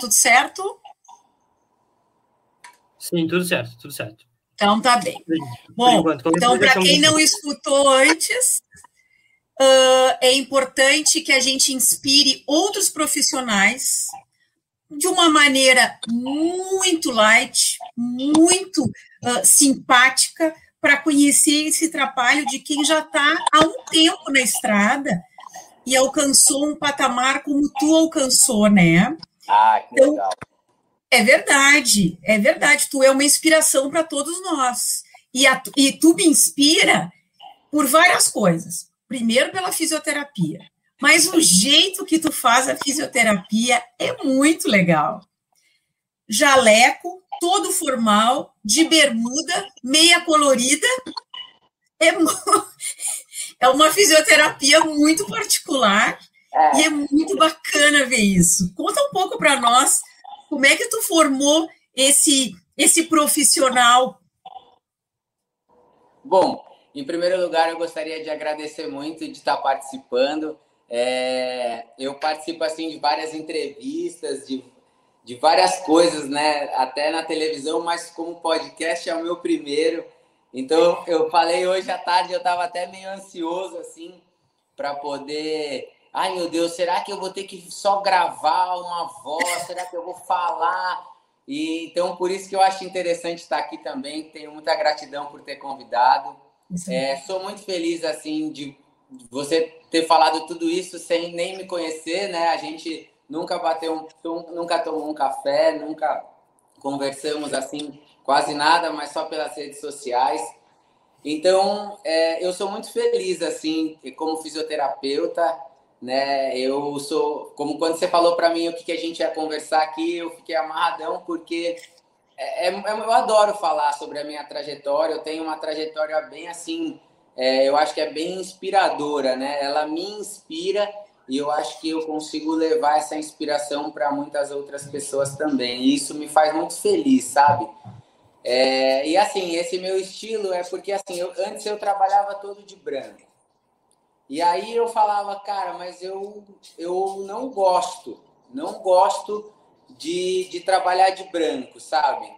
tudo certo? Sim, tudo certo, tudo certo. Então tá bem. Bom, então para quem não escutou antes, uh, é importante que a gente inspire outros profissionais de uma maneira muito light, muito uh, simpática, para conhecer esse trabalho de quem já está há um tempo na estrada e alcançou um patamar como tu alcançou, né? Ah, que então, legal. É verdade, é verdade. Tu é uma inspiração para todos nós. E, a, e tu me inspira por várias coisas. Primeiro, pela fisioterapia. Mas o jeito que tu faz a fisioterapia é muito legal. Jaleco, todo formal, de bermuda, meia colorida. É, é uma fisioterapia muito particular é. e é muito bacana ver isso. Conta um pouco para nós como é que tu formou esse esse profissional. Bom, em primeiro lugar, eu gostaria de agradecer muito de estar participando. É, eu participo assim de várias entrevistas, de, de várias coisas, né? Até na televisão, mas como podcast é o meu primeiro. Então, eu falei hoje à tarde, eu estava até meio ansioso, assim, para poder. Ai, meu Deus, será que eu vou ter que só gravar uma voz? Será que eu vou falar? E, então, por isso que eu acho interessante estar aqui também. Tenho muita gratidão por ter convidado. É, sou muito feliz, assim, de você ter falado tudo isso sem nem me conhecer, né? A gente nunca bateu, nunca tomou um café, nunca conversamos assim quase nada, mas só pelas redes sociais. Então, é, eu sou muito feliz, assim, como fisioterapeuta, né? Eu sou, como quando você falou para mim o que, que a gente ia conversar aqui, eu fiquei amarradão, porque é, é, eu adoro falar sobre a minha trajetória, eu tenho uma trajetória bem, assim, é, eu acho que é bem inspiradora, né? Ela me inspira e eu acho que eu consigo levar essa inspiração para muitas outras pessoas também. E isso me faz muito feliz, sabe? É, e assim, esse meu estilo é porque assim, eu, antes eu trabalhava todo de branco. E aí eu falava, cara, mas eu, eu não gosto, não gosto de, de trabalhar de branco, sabe?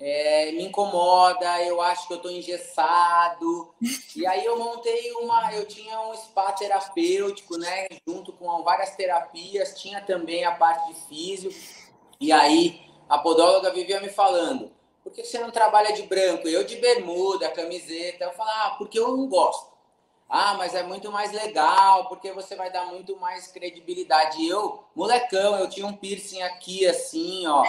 É, me incomoda, eu acho que eu tô engessado. E aí eu montei uma, eu tinha um spa terapêutico, né, junto com várias terapias, tinha também a parte de físio. E aí a podóloga vivia me falando: por que você não trabalha de branco? Eu de bermuda, camiseta. Eu falo, ah, porque eu não gosto. Ah, mas é muito mais legal, porque você vai dar muito mais credibilidade. E eu, molecão, eu tinha um piercing aqui, assim, ó.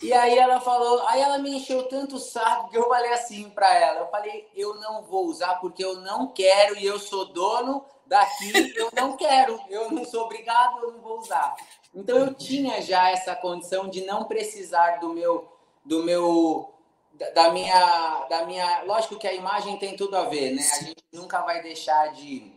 E aí ela falou, aí ela me encheu tanto o saco que eu falei assim para ela. Eu falei, eu não vou usar porque eu não quero e eu sou dono daqui, eu não quero. Eu não sou obrigado, eu não vou usar. Então eu tinha já essa condição de não precisar do meu do meu da minha da minha lógico que a imagem tem tudo a ver né? A gente nunca vai deixar de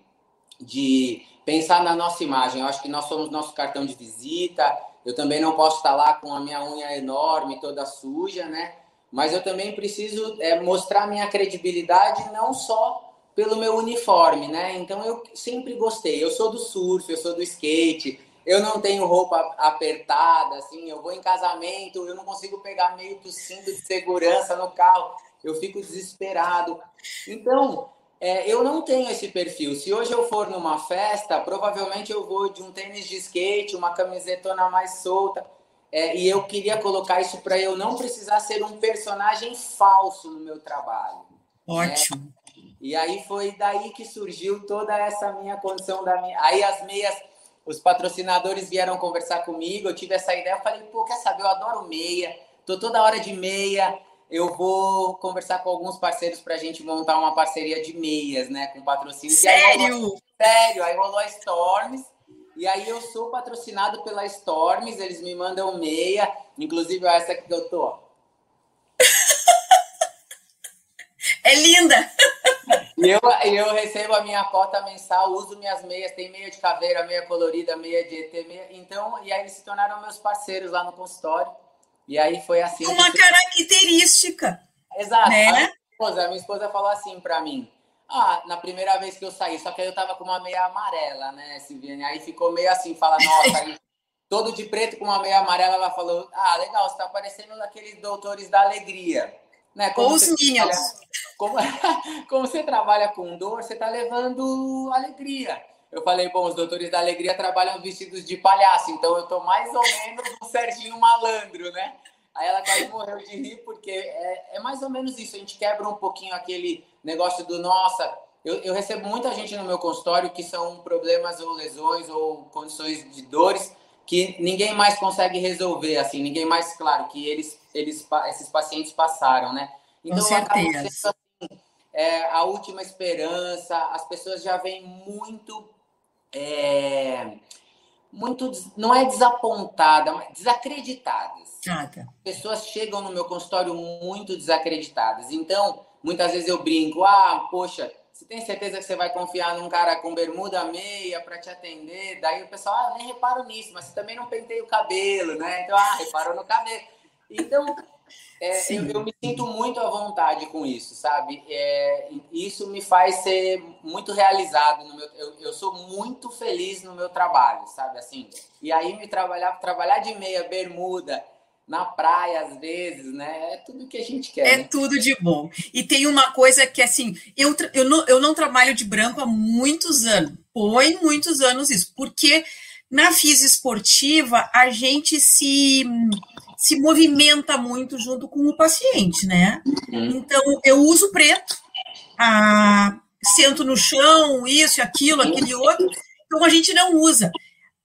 de pensar na nossa imagem. Eu acho que nós somos nosso cartão de visita. Eu também não posso estar lá com a minha unha enorme toda suja né? Mas eu também preciso é, mostrar minha credibilidade não só pelo meu uniforme né? Então eu sempre gostei. Eu sou do surf eu sou do skate eu não tenho roupa apertada, assim, eu vou em casamento, eu não consigo pegar meio que o cinto de segurança no carro, eu fico desesperado. Então, é, eu não tenho esse perfil. Se hoje eu for numa festa, provavelmente eu vou de um tênis de skate, uma camisetona mais solta. É, e eu queria colocar isso para eu não precisar ser um personagem falso no meu trabalho. Né? Ótimo. Né? E aí foi daí que surgiu toda essa minha condição da minha. Aí as meias os patrocinadores vieram conversar comigo, eu tive essa ideia, eu falei, pô, quer saber, eu adoro meia, tô toda hora de meia, eu vou conversar com alguns parceiros para a gente montar uma parceria de meias, né, com patrocínio. Sério? Aí rolou, sério, aí rolou a Storms, e aí eu sou patrocinado pela Storms, eles me mandam meia, inclusive essa aqui que eu tô, É linda! E eu, eu recebo a minha cota mensal, uso minhas meias, tem meia de caveira, meia colorida, meia de ET, meia... Então, e aí eles se tornaram meus parceiros lá no consultório. E aí foi assim. Uma que... característica. Exato. Né? A, minha esposa, a minha esposa falou assim para mim. Ah, na primeira vez que eu saí, só que aí eu tava com uma meia amarela, né, Silviane? Aí ficou meio assim, fala, nossa, aí todo de preto com uma meia amarela, ela falou: Ah, legal, você tá parecendo aqueles doutores da alegria. Né? Como Ou os Minions. Como, como você trabalha com dor, você tá levando alegria. Eu falei, bom, os doutores da alegria trabalham vestidos de palhaço, então eu tô mais ou menos um Serginho malandro, né? Aí ela quase morreu de rir, porque é, é mais ou menos isso. A gente quebra um pouquinho aquele negócio do, nossa, eu, eu, recebo muita gente no meu consultório que são problemas ou lesões ou condições de dores que ninguém mais consegue resolver, assim, ninguém mais, claro, que eles, eles esses pacientes passaram, né? Então, Com certeza. Assim, é, a última esperança, as pessoas já vêm muito é, muito, não é desapontada, mas desacreditadas. Nada. Pessoas chegam no meu consultório muito desacreditadas. Então, muitas vezes eu brinco, ah, poxa, você tem certeza que você vai confiar num cara com bermuda meia para te atender? Daí o pessoal, ah, eu nem reparo nisso, mas você também não pentei o cabelo, né? Então, ah, reparou no cabelo. Então, é, eu, eu, me sinto muito à vontade com isso, sabe? É, isso me faz ser muito realizado. No meu, eu, eu sou muito feliz no meu trabalho, sabe? Assim, e aí me trabalhar, trabalhar de meia bermuda na praia às vezes, né? É tudo que a gente quer. É né? tudo de bom. E tem uma coisa que assim, eu, eu, não, eu não trabalho de branco há muitos anos. Põe muitos anos isso, porque na física esportiva a gente se se movimenta muito junto com o paciente, né? Uhum. Então, eu uso preto, a, sento no chão, isso, aquilo, aquele outro. Então, a gente não usa.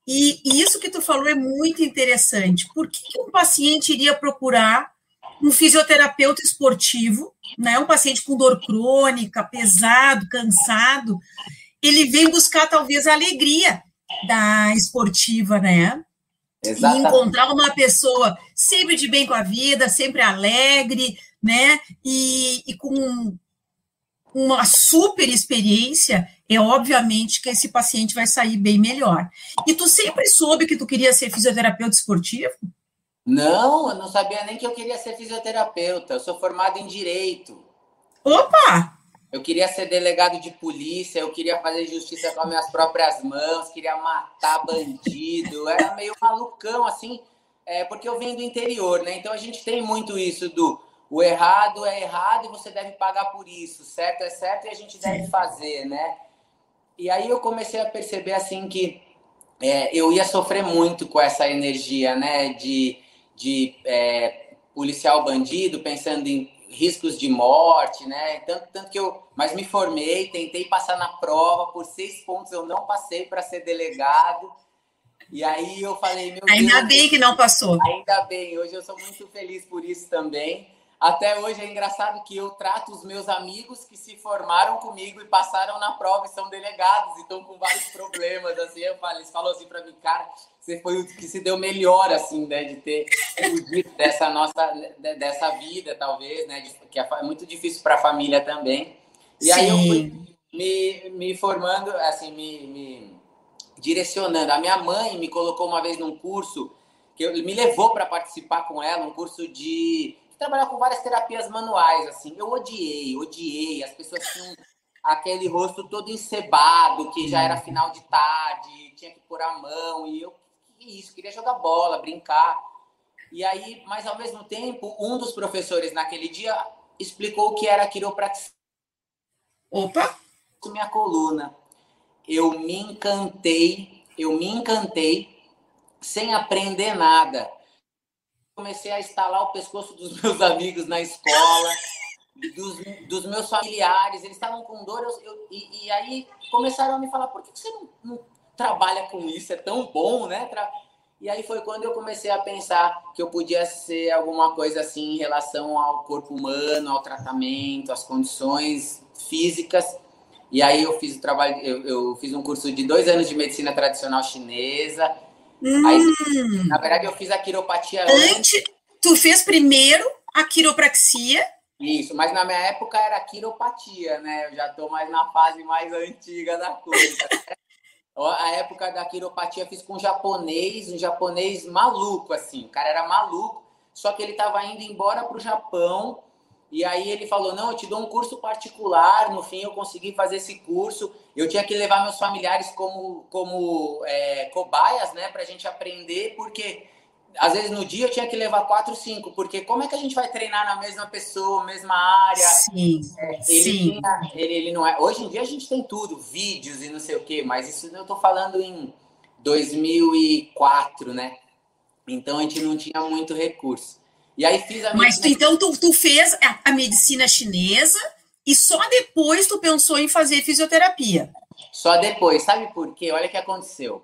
E, e isso que tu falou é muito interessante. Por que, que um paciente iria procurar um fisioterapeuta esportivo, né? Um paciente com dor crônica, pesado, cansado, ele vem buscar talvez a alegria da esportiva, né? Exatamente. E encontrar uma pessoa sempre de bem com a vida, sempre alegre, né? E, e com uma super experiência, é obviamente que esse paciente vai sair bem melhor. E tu sempre soube que tu queria ser fisioterapeuta esportivo? Não, eu não sabia nem que eu queria ser fisioterapeuta. Eu sou formado em direito. Opa! Eu queria ser delegado de polícia, eu queria fazer justiça com as minhas próprias mãos, queria matar bandido. Eu era meio malucão, assim, é, porque eu venho do interior, né? Então a gente tem muito isso do o errado é errado e você deve pagar por isso, certo é certo e a gente deve fazer, né? E aí eu comecei a perceber, assim, que é, eu ia sofrer muito com essa energia, né? De, de é, policial bandido, pensando em riscos de morte, né? Tanto, tanto que eu, mas me formei, tentei passar na prova, por seis pontos eu não passei para ser delegado. E aí eu falei, meu Ainda Deus, bem que não passou. Ainda bem, hoje eu sou muito feliz por isso também. Até hoje é engraçado que eu trato os meus amigos que se formaram comigo e passaram na prova e são delegados e estão com vários problemas. Assim, eu falo, eles falam assim para mim, cara, você foi o que se deu melhor, assim, né, de ter fugido dessa nossa, dessa vida, talvez, né, que é, é muito difícil para a família também. E Sim. aí eu fui me, me formando, assim, me, me direcionando. A minha mãe me colocou uma vez num curso que eu, me levou para participar com ela, um curso de trabalhar com várias terapias manuais, assim. Eu odiei, odiei. As pessoas tinham aquele rosto todo encebado, que já era final de tarde, tinha que pôr a mão, e eu, que isso, queria jogar bola, brincar. E aí, mas ao mesmo tempo, um dos professores naquele dia explicou o que era quiropraxia. Opa! Minha coluna. Eu me encantei, eu me encantei sem aprender nada comecei a instalar o pescoço dos meus amigos na escola, dos, dos meus familiares, eles estavam com dor, eu, eu, e, e, aí começaram a me falar, por que você não, não, trabalha com isso? É tão bom, né? Tra... E aí foi quando eu comecei a pensar que eu podia ser alguma coisa assim em relação ao corpo humano, ao tratamento, às condições físicas. E aí eu fiz o trabalho, eu, eu fiz um curso de dois anos de medicina tradicional chinesa, Hum. Aí, na verdade, eu fiz a quiropatia antes. antes. Tu fez primeiro a quiropraxia. Isso, mas na minha época era quiropatia, né? Eu já estou mais na fase mais antiga da coisa. a época da quiropatia fiz com um japonês, um japonês maluco, assim. O cara era maluco, só que ele estava indo embora para o Japão E aí ele falou: não, eu te dou um curso particular. No fim, eu consegui fazer esse curso. Eu tinha que levar meus familiares como, como é, cobaias, né, para a gente aprender, porque às vezes no dia eu tinha que levar quatro, cinco, porque como é que a gente vai treinar na mesma pessoa, mesma área? Sim, é, ele sim. Tinha, ele, ele não é. Hoje em dia a gente tem tudo, vídeos e não sei o quê, mas isso eu tô falando em 2004, né? Então a gente não tinha muito recurso. E aí fiz a Mas tu, então tu, tu fez a, a medicina chinesa e só depois tu pensou em fazer fisioterapia. Só depois, sabe por quê? Olha o que aconteceu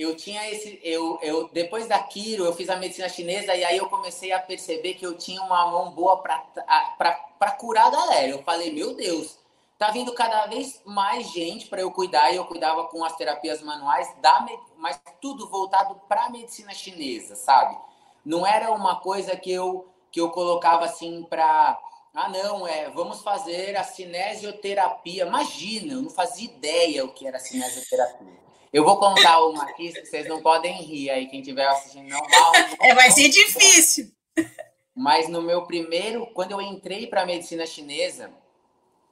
eu tinha esse. Eu, eu, depois da Quiro, eu fiz a medicina chinesa e aí eu comecei a perceber que eu tinha uma mão boa para curar a galera. Eu falei, meu Deus, tá vindo cada vez mais gente para eu cuidar e eu cuidava com as terapias manuais, da, mas tudo voltado para a medicina chinesa, sabe? Não era uma coisa que eu, que eu colocava assim para. Ah, não, é, vamos fazer a cinesioterapia. Imagina, eu não fazia ideia o que era cinesioterapia. Eu vou contar uma aqui, vocês não podem rir aí, quem estiver assistindo não mal. É, vai ser difícil. Mas no meu primeiro, quando eu entrei para a medicina chinesa,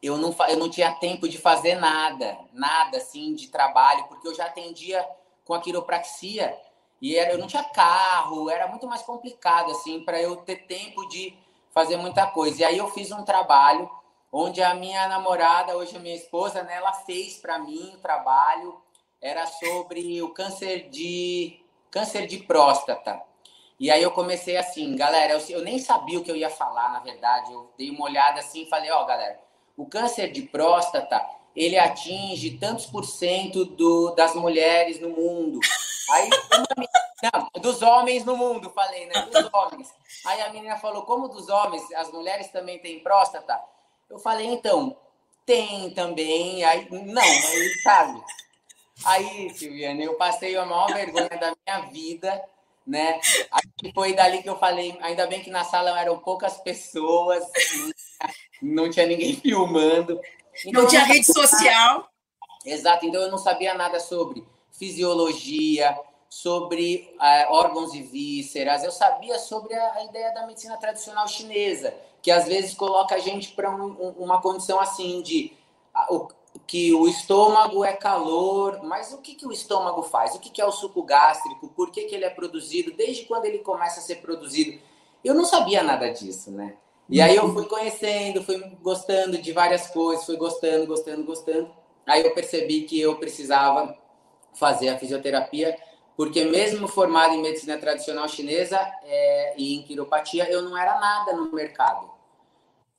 eu não, eu não tinha tempo de fazer nada, nada assim de trabalho, porque eu já atendia com a quiropraxia e era, eu não tinha carro, era muito mais complicado assim para eu ter tempo de fazer muita coisa. E aí eu fiz um trabalho onde a minha namorada, hoje a minha esposa, né, ela fez para mim o trabalho era sobre o câncer de câncer de próstata. E aí eu comecei assim, galera, eu, eu nem sabia o que eu ia falar, na verdade. Eu dei uma olhada assim e falei, ó, oh, galera, o câncer de próstata, ele atinge tantos por cento do, das mulheres no mundo. Aí uma, não, dos homens no mundo, falei, né? Dos homens. Aí a menina falou, como dos homens, as mulheres também têm próstata? Eu falei, então, tem também. Aí, não, aí, sabe? Aí, Silviane, eu passei a maior vergonha da minha vida, né? Aí foi dali que eu falei, ainda bem que na sala eram poucas pessoas, não tinha ninguém filmando. Então, não tinha rede social. Exato, então eu não sabia nada sobre fisiologia, sobre uh, órgãos e vísceras. Eu sabia sobre a, a, ideia da medicina tradicional chinesa, que às vezes coloca a gente para um, uma condição assim de uh, que o estômago é calor, mas o que, que o estômago faz? O que, que é o suco gástrico? Por que, que ele é produzido? Desde quando ele começa a ser produzido? Eu não sabia nada disso, né? E aí eu fui conhecendo, fui gostando de várias coisas, fui gostando, gostando, gostando. Aí eu percebi que eu precisava fazer a fisioterapia, porque mesmo formado em medicina tradicional chinesa é, e em quiropatia, eu não era nada no mercado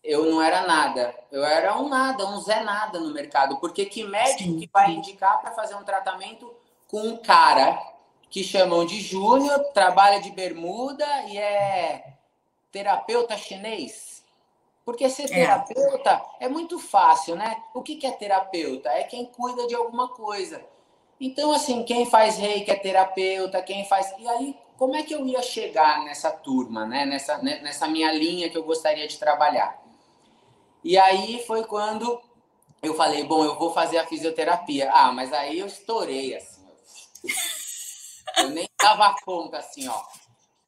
eu não era nada. Eu era um nada, um Zé nada no mercado. Porque que médico que vai indicar para fazer um tratamento com um cara que chamam de Júnior, trabalha de bermuda e é terapeuta chinês? Porque ser é. terapeuta é. é muito fácil, né? O que, que é terapeuta? É quem cuida de alguma coisa. Então, assim, quem faz reiki é terapeuta, quem faz. E aí, como é que eu ia chegar nessa turma, né? Nessa, né? nessa minha linha que eu gostaria de trabalhar? E aí foi quando eu falei, bom, eu vou fazer a fisioterapia. Ah, mas aí eu estourei, assim. Eu nem dava conta, assim, ó.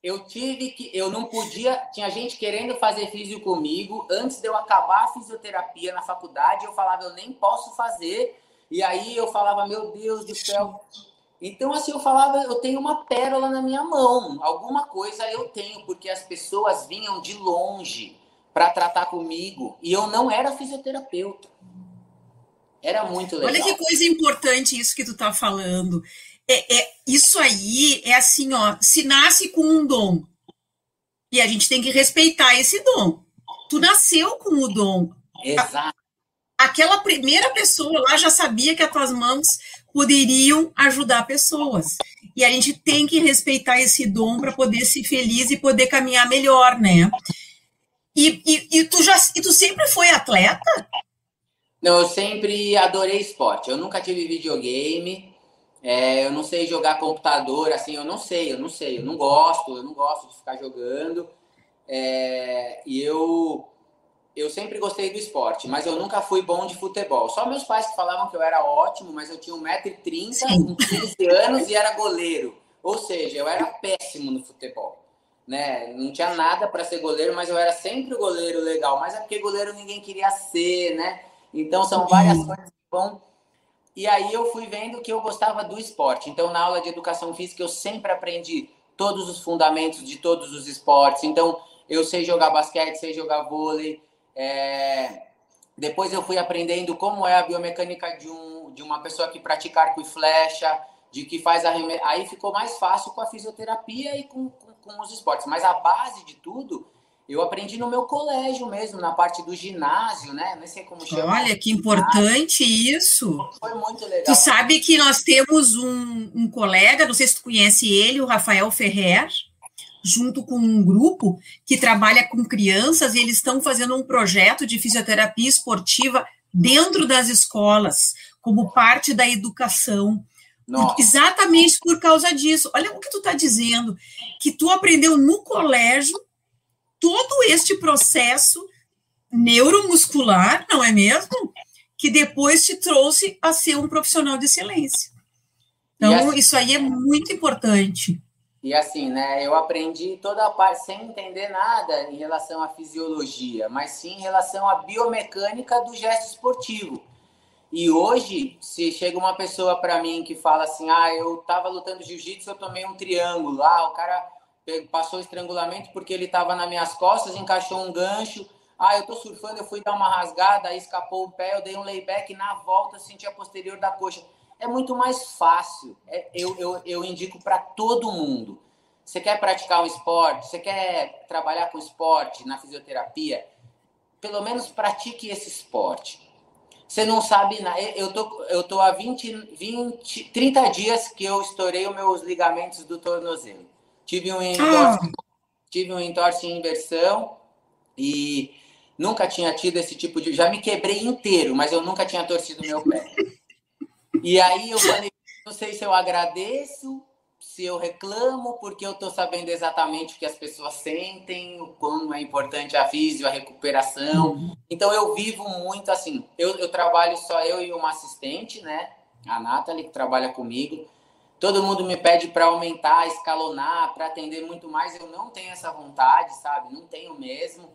Eu tive que, eu não podia, tinha gente querendo fazer físio comigo. Antes de eu acabar a fisioterapia na faculdade, eu falava, eu nem posso fazer. E aí eu falava, meu Deus do céu. Então, assim, eu falava, eu tenho uma pérola na minha mão. Alguma coisa eu tenho, porque as pessoas vinham de longe para tratar comigo e eu não era fisioterapeuta. Era muito legal. Olha que coisa importante isso que tu tá falando. É, é, isso aí é assim, ó, se nasce com um dom e a gente tem que respeitar esse dom. Tu nasceu com o dom. Exato. Aquela primeira pessoa lá já sabia que as tuas mãos poderiam ajudar pessoas. E a gente tem que respeitar esse dom para poder ser feliz e poder caminhar melhor, né? E, e, e, tu já, e tu sempre foi atleta? Não, eu sempre adorei esporte. Eu nunca tive videogame. É, eu não sei jogar computador, assim, eu não sei, eu não sei, eu não gosto, eu não gosto de ficar jogando. É, e eu, eu sempre gostei do esporte, mas eu nunca fui bom de futebol. Só meus pais que falavam que eu era ótimo, mas eu tinha 1,30m, com 15 anos e era goleiro. Ou seja, eu era péssimo no futebol né? Não tinha nada para ser goleiro, mas eu era sempre o goleiro legal. Mas é porque goleiro ninguém queria ser, né? Então são várias coisas que vão. E aí eu fui vendo que eu gostava do esporte. Então na aula de educação física eu sempre aprendi todos os fundamentos de todos os esportes. Então eu sei jogar basquete, sei jogar vôlei. Depois eu fui aprendendo como é a biomecânica de, um, de uma pessoa que pratica arco e flecha, de que faz a aí ficou mais fácil com a fisioterapia e com, com, com, os esportes. Mas a base de tudo eu aprendi no meu colégio mesmo, na parte do ginásio, né? Não sei como chama. Olha, que importante isso. Foi muito legal. Tu sabe que nós temos um, um colega, não sei se tu conhece ele, o Rafael Ferrer, junto com um grupo que trabalha com crianças, e eles estão fazendo um projeto de fisioterapia esportiva dentro das escolas, como parte da educação. Nossa. Exatamente por causa disso. Olha o que tu está dizendo, que tu aprendeu no colégio todo este processo neuromuscular, não é mesmo? Que depois te trouxe a ser um profissional de excelência. Então, assim, isso aí é muito importante. E assim, né, eu aprendi toda a parte sem entender nada em relação à fisiologia, mas sim em relação à biomecânica do gesto esportivo. E hoje, se chega uma pessoa para mim que fala assim: "Ah, eu tava lutando jiu-jitsu, eu tomei um triângulo". Ah, o cara passou estrangulamento porque ele estava nas minhas costas, encaixou um gancho. Ah, eu tô surfando, eu fui dar uma rasgada, aí escapou o pé, eu dei um layback na volta, senti a posterior da coxa. É muito mais fácil. É, eu, eu, eu indico para todo mundo. Você quer praticar um esporte, você quer trabalhar com esporte na fisioterapia, pelo menos pratique esse esporte. Você não sabe nada. Eu tô, eu tô há 20, 20, 30 dias que eu estourei os meus ligamentos do tornozelo. Tive um entorse, ah. tive um entorse em inversão e nunca tinha tido esse tipo de. Já me quebrei inteiro, mas eu nunca tinha torcido meu pé. E aí eu falei, não sei se eu agradeço, se eu reclamo, porque eu estou sabendo exatamente o que as pessoas sentem, o quão é importante a física, a recuperação. Uhum. Então eu vivo muito assim. Eu, eu trabalho só eu e uma assistente, né? A Nathalie, que trabalha comigo. Todo mundo me pede para aumentar, escalonar, para atender muito mais. Eu não tenho essa vontade, sabe? Não tenho mesmo.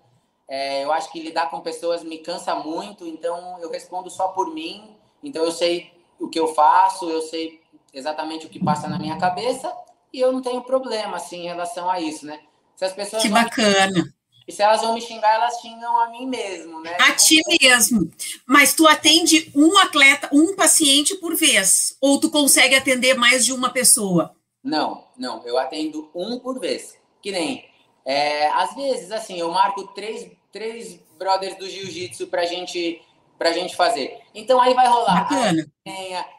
É, eu acho que lidar com pessoas me cansa muito, então eu respondo só por mim. Então eu sei o que eu faço, eu sei exatamente o que passa na minha cabeça e eu não tenho problema assim em relação a isso, né? Se as pessoas que bacana. E se elas vão me xingar, elas xingam a mim mesmo, né? A ti mesmo. Mas tu atende um atleta, um paciente por vez? Ou tu consegue atender mais de uma pessoa? Não, não. Eu atendo um por vez. Que nem. É, às vezes, assim, eu marco três, três brothers do jiu-jitsu pra gente, pra gente fazer. Então aí vai rolar. Bacana.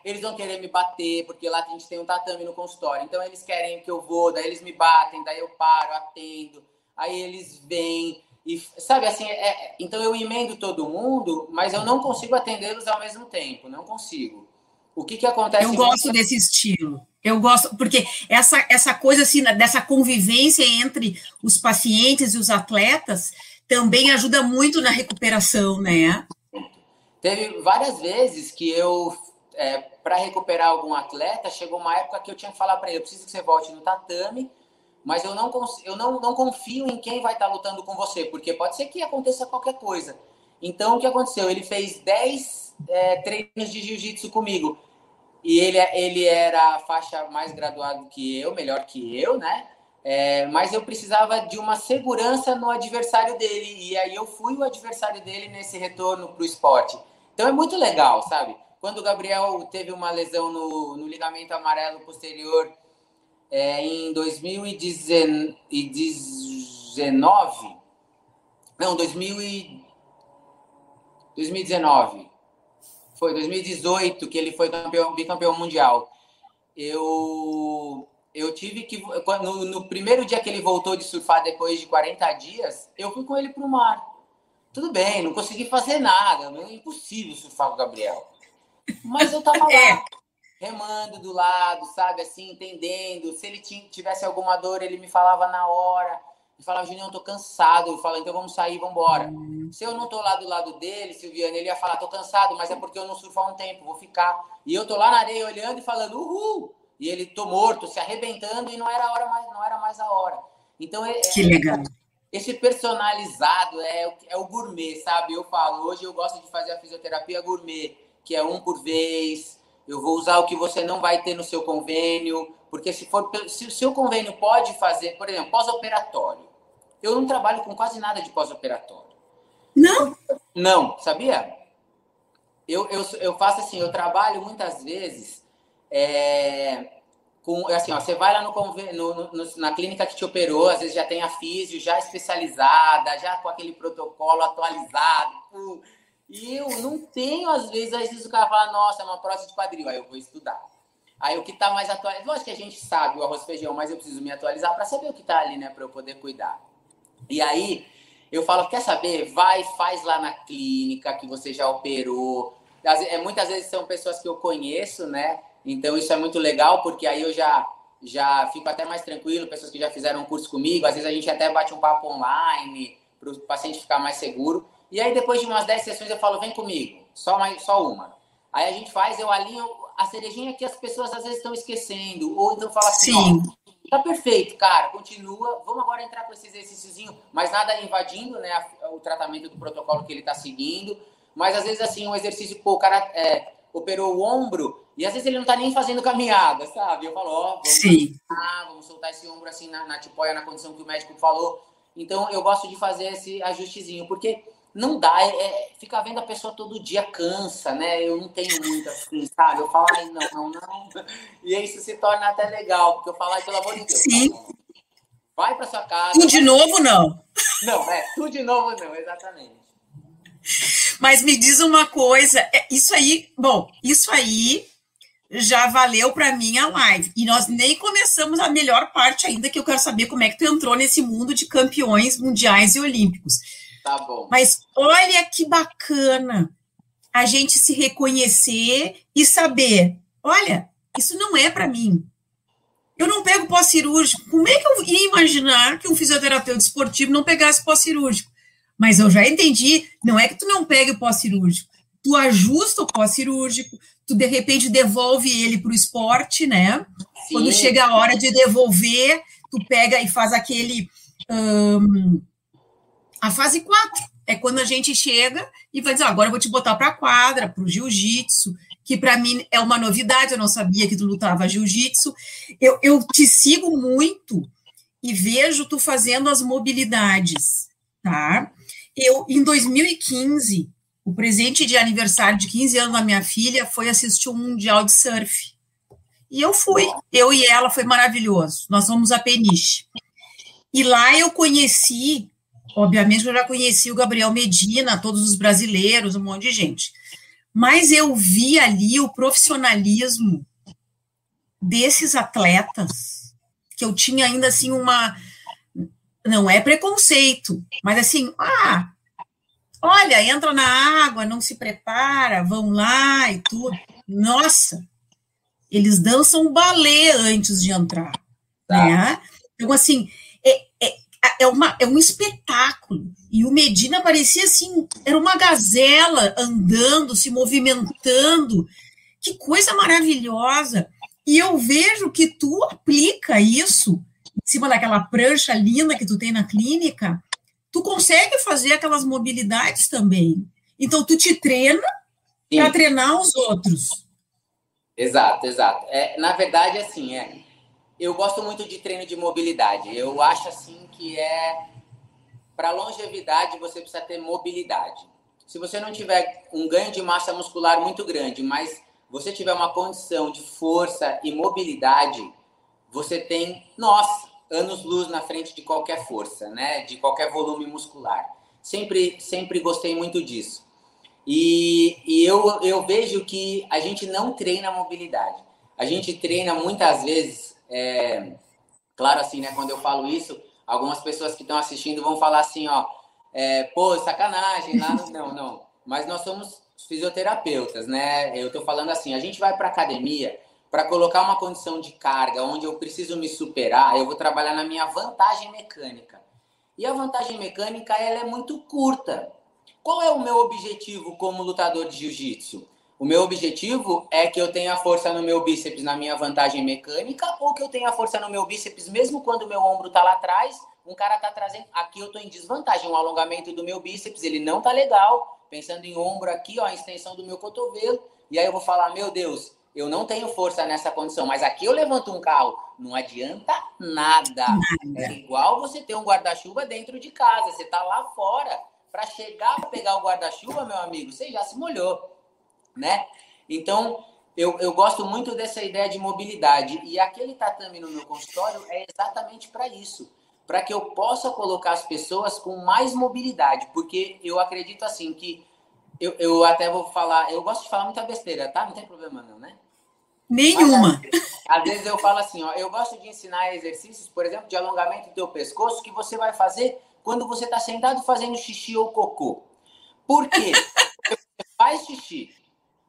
eles vão querer me bater, porque lá a gente tem um tatame no consultório. Então eles querem que eu vou, daí eles me batem, daí eu paro, atendo aí eles vêm e sabe assim, é, é, então eu emendo todo mundo, mas eu não consigo atendê-los ao mesmo tempo, não consigo. O que que acontece? Eu gosto desse estilo. Eu gosto porque essa essa coisa assim dessa convivência entre os pacientes e os atletas também ajuda muito na recuperação, né? Teve várias vezes que eu é, para recuperar algum atleta, chegou uma época que eu tinha que falar para ele, eu preciso que você volte no tatame mas eu não, eu não, não confio em quem vai estar lutando com você, porque pode ser que aconteça qualquer coisa. Então, o que aconteceu? Ele fez 10 é, treinos de jiu-jitsu comigo. E ele, ele era a faixa mais graduado que eu, melhor que eu, né? É, mas eu precisava de uma segurança no adversário dele. E aí eu fui o adversário dele nesse retorno para o esporte. Então é muito legal, sabe? Quando o Gabriel teve uma lesão no, no ligamento amarelo posterior é, em 2019, não, 2019, foi 2018 que ele foi campeão, bicampeão mundial. Eu eu tive que no, no, primeiro dia que ele voltou de surfar depois de 40 dias, eu fui com ele para o mar. Tudo bem, não consegui fazer nada, é impossível surfar com o Gabriel. Mas eu tava lá. É remando do lado, sabe? Assim, entendendo. Se ele tivesse alguma dor, ele me falava na hora. E falava, Julião, eu tô cansado. Eu falava, então vamos sair, vamos embora. Uhum. Se eu não tô lá do lado dele, Silviane, ele ia falar, tô cansado, mas é porque eu não surfo há um tempo, vou ficar. E eu tô lá na areia olhando e falando, uhul! E ele tô morto, se arrebentando, e não era, a hora mais, não era mais a hora. Então, é, que legal. Esse personalizado é, é o gourmet, sabe? Eu falo, hoje eu gosto de fazer a fisioterapia gourmet, que é um por vez. Eu vou usar o que você não vai ter no seu convênio, porque se for se o seu convênio pode fazer, por exemplo, pós-operatório. Eu não trabalho com quase nada de pós-operatório. Não? Não, sabia? Eu, eu, eu faço assim, eu trabalho muitas vezes é, com assim, ó, você vai lá no, no, no, na clínica que te operou, às vezes já tem a físio já especializada, já com aquele protocolo atualizado. Pô, e eu não tenho, às vezes, às vezes o cara fala, nossa, é uma prótese de quadril, aí eu vou estudar. Aí o que está mais atualizado, lógico que a gente sabe o arroz e feijão, mas eu preciso me atualizar para saber o que está ali, né, para eu poder cuidar. E aí eu falo, quer saber? Vai, faz lá na clínica que você já operou. É, muitas vezes são pessoas que eu conheço, né? Então isso é muito legal, porque aí eu já já fico até mais tranquilo, pessoas que já fizeram um curso comigo, às vezes a gente até bate um papo online para o paciente ficar mais seguro. E aí depois de umas 10 sessões eu falo, vem comigo, só, mais, só uma. Aí a gente faz, eu alinho a cerejinha que as pessoas às vezes estão esquecendo, ou então fala assim, Sim. tá perfeito, cara, continua, vamos agora entrar com esse exercíciozinho, mas nada invadindo né, o tratamento do protocolo que ele está seguindo, mas às vezes assim, um exercício, pô, o cara é, operou o ombro, e às vezes ele não tá nem fazendo caminhada, sabe? Eu falo, ó, vamos, Sim. vamos soltar esse ombro assim na, na tipóia, na condição que o médico falou. Então eu gosto de fazer esse ajustezinho, porque não dá, é, é, ficar vendo a pessoa todo dia cansa, né? Eu não tenho muito assim, sabe? Eu falo, ai, não, não, não. E aí isso se torna até legal, porque eu falo, ai, pelo amor de Deus. Sim. Tá vai para sua casa. Tudo de novo, não. Não, é, tudo de novo, não, exatamente. Mas me diz uma coisa, é, isso aí, bom, isso aí já valeu para mim a live. E nós nem começamos a melhor parte ainda, que eu quero saber como é que tu entrou nesse mundo de campeões mundiais e olímpicos. Tá bom. Mas olha que bacana a gente se reconhecer e saber, olha, isso não é para mim. Eu não pego pós-cirúrgico. Como é que eu ia imaginar que um fisioterapeuta esportivo não pegasse pós-cirúrgico? Mas eu já entendi, não é que tu não pegue o pós-cirúrgico, tu ajusta o pós-cirúrgico, tu de repente devolve ele para o esporte, né? Sim. Quando chega a hora de devolver, tu pega e faz aquele. Um, a fase 4 é quando a gente chega e vai dizer: ah, agora eu vou te botar para a quadra, para o jiu-jitsu, que para mim é uma novidade, eu não sabia que tu lutava jiu-jitsu. Eu, eu te sigo muito e vejo tu fazendo as mobilidades, tá? Eu, em 2015, o presente de aniversário de 15 anos da minha filha foi assistir um Mundial de Surf. E eu fui, eu e ela, foi maravilhoso. Nós fomos a Peniche. E lá eu conheci, obviamente eu já conheci o Gabriel Medina, todos os brasileiros, um monte de gente. Mas eu vi ali o profissionalismo desses atletas, que eu tinha ainda assim uma não é preconceito, mas assim, ah, olha, entra na água, não se prepara, vão lá e tudo. Nossa, eles dançam balé antes de entrar, tá. né? Então, assim, é, é, é, uma, é um espetáculo. E o Medina parecia assim, era uma gazela andando, se movimentando. Que coisa maravilhosa. E eu vejo que tu aplica isso cima daquela prancha linda que tu tem na clínica, tu consegue fazer aquelas mobilidades também. Então, tu te treina para treinar os outros. Exato, exato. É, na verdade, assim, é, eu gosto muito de treino de mobilidade. Eu acho, assim, que é... Para longevidade, você precisa ter mobilidade. Se você não tiver um ganho de massa muscular muito grande, mas você tiver uma condição de força e mobilidade, você tem, nossa, anos-luz na frente de qualquer força, né? De qualquer volume muscular. Sempre, sempre gostei muito disso. E, e eu, eu vejo que a gente não treina mobilidade. A gente treina muitas vezes, é, claro assim, né? Quando eu falo isso, algumas pessoas que estão assistindo vão falar assim, ó, é, pô, sacanagem, lá no... não, não. Mas nós somos fisioterapeutas, né? Eu tô falando assim, a gente vai para academia para colocar uma condição de carga onde eu preciso me superar, eu vou trabalhar na minha vantagem mecânica. E a vantagem mecânica ela é muito curta. Qual é o meu objetivo como lutador de jiu-jitsu? O meu objetivo é que eu tenha força no meu bíceps na minha vantagem mecânica ou que eu tenha força no meu bíceps mesmo quando o meu ombro tá lá atrás, um cara tá trazendo, aqui eu tô em desvantagem, o alongamento do meu bíceps, ele não tá legal, pensando em ombro aqui, ó, a extensão do meu cotovelo, e aí eu vou falar, meu Deus, eu não tenho força nessa condição, mas aqui eu levanto um carro, não adianta nada. É igual você ter um guarda-chuva dentro de casa, você tá lá fora, para chegar a pegar o guarda-chuva, meu amigo, você já se molhou né? Então, eu, eu gosto muito dessa ideia de mobilidade. E aquele tatame no meu consultório é exatamente para isso. Para que eu possa colocar as pessoas com mais mobilidade. Porque eu acredito assim que. Eu, eu até vou falar. Eu gosto de falar muita besteira, tá? Não tem problema, não, né? Nenhuma. Às vezes eu falo assim, ó, eu gosto de ensinar exercícios, por exemplo, de alongamento do teu pescoço, que você vai fazer quando você está sentado fazendo xixi ou cocô. Por quê? Porque você faz xixi,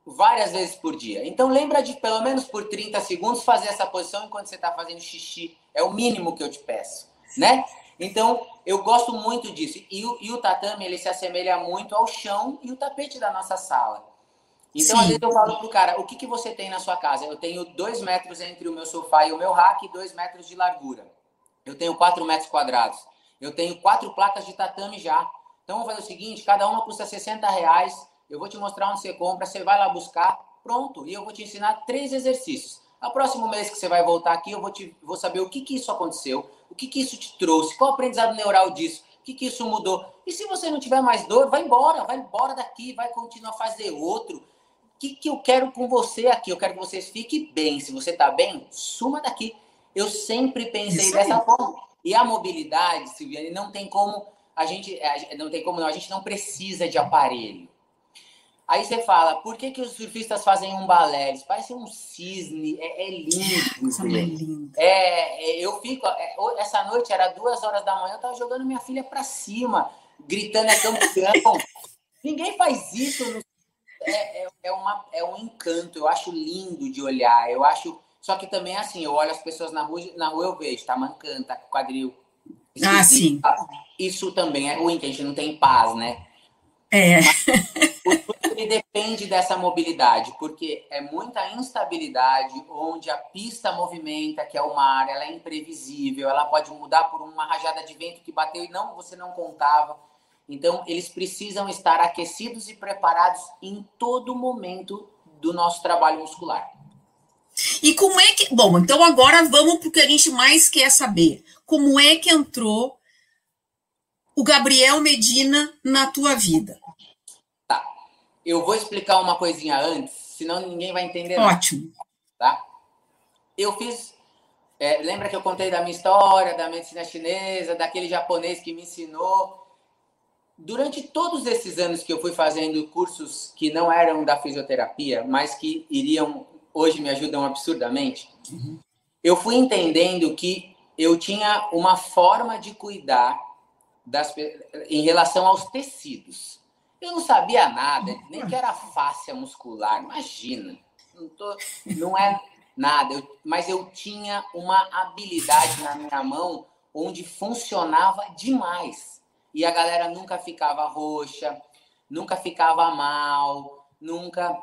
várias vezes por dia. Então lembra de pelo menos por 30 segundos fazer essa posição enquanto você está fazendo xixi. É o mínimo que eu te peço, né? Então eu gosto muito disso. E o, e o tatame ele se assemelha muito ao chão e o tapete da nossa sala. Então Sim. às vezes eu falo pro cara, o que, que você tem na sua casa? Eu tenho dois metros entre o meu sofá e o meu rack e dois metros de largura. Eu tenho quatro metros quadrados. Eu tenho quatro placas de tatame já. Então vamos fazer o seguinte, cada uma custa 60 reais eu vou te mostrar onde você compra, você vai lá buscar, pronto, e eu vou te ensinar três exercícios. No próximo mês que você vai voltar aqui, eu vou, te, vou saber o que, que isso aconteceu, o que, que isso te trouxe, qual o aprendizado neural disso, o que, que isso mudou. E se você não tiver mais dor, vai embora, vai embora daqui, vai continuar a fazer outro. O que, que eu quero com você aqui? Eu quero que vocês fiquem bem. Se você está bem, suma daqui. Eu sempre pensei isso dessa aí. forma. E a mobilidade, Silviane, não tem como a gente, não tem como não, a gente não precisa de aparelho. Aí você fala, por que, que os surfistas fazem um balé? Eles parecem um cisne, é, é lindo. É, é, eu fico. É, essa noite era duas horas da manhã, eu tava jogando minha filha para cima, gritando é campeão. Ninguém faz isso. No, é, é, é, uma, é um encanto, eu acho lindo de olhar. Eu acho. Só que também assim, eu olho as pessoas na rua, na rua eu vejo, tá mancando, tá com quadril. Ah, sim. Isso também é ruim, que a gente não tem paz, né? É. Ele depende dessa mobilidade, porque é muita instabilidade, onde a pista movimenta, que é o mar, ela é imprevisível, ela pode mudar por uma rajada de vento que bateu e não você não contava. Então, eles precisam estar aquecidos e preparados em todo momento do nosso trabalho muscular. E como é que. Bom, então agora vamos para o que a gente mais quer saber. Como é que entrou o Gabriel Medina na tua vida? Eu vou explicar uma coisinha antes, senão ninguém vai entender. Ótimo. Nada, tá? Eu fiz. É, lembra que eu contei da minha história, da medicina chinesa, daquele japonês que me ensinou? Durante todos esses anos que eu fui fazendo cursos que não eram da fisioterapia, mas que iriam, hoje me ajudam absurdamente, uhum. eu fui entendendo que eu tinha uma forma de cuidar das, em relação aos tecidos. Eu não sabia nada, nem que era fáscia muscular, imagina. Não, tô, não é nada, eu, mas eu tinha uma habilidade na minha mão onde funcionava demais. E a galera nunca ficava roxa, nunca ficava mal, nunca.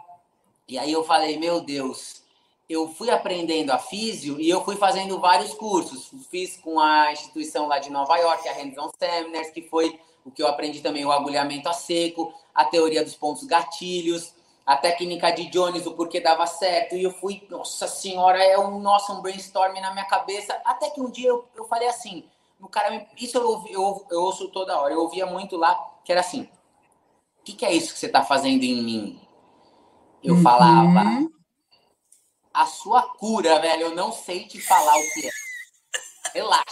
E aí eu falei, meu Deus, eu fui aprendendo a físio e eu fui fazendo vários cursos. Fiz com a instituição lá de Nova York, a Hands-on Seminars, que foi o que eu aprendi também, o agulhamento a seco, a teoria dos pontos gatilhos, a técnica de Jones, o porquê dava certo, e eu fui, nossa senhora, é um, nossa, um brainstorming na minha cabeça, até que um dia eu, eu falei assim, o cara, me, isso eu, ouvi, eu, eu ouço toda hora, eu ouvia muito lá, que era assim, o que, que é isso que você está fazendo em mim? Eu uhum. falava, a sua cura, velho, eu não sei te falar o que é. Relaxa.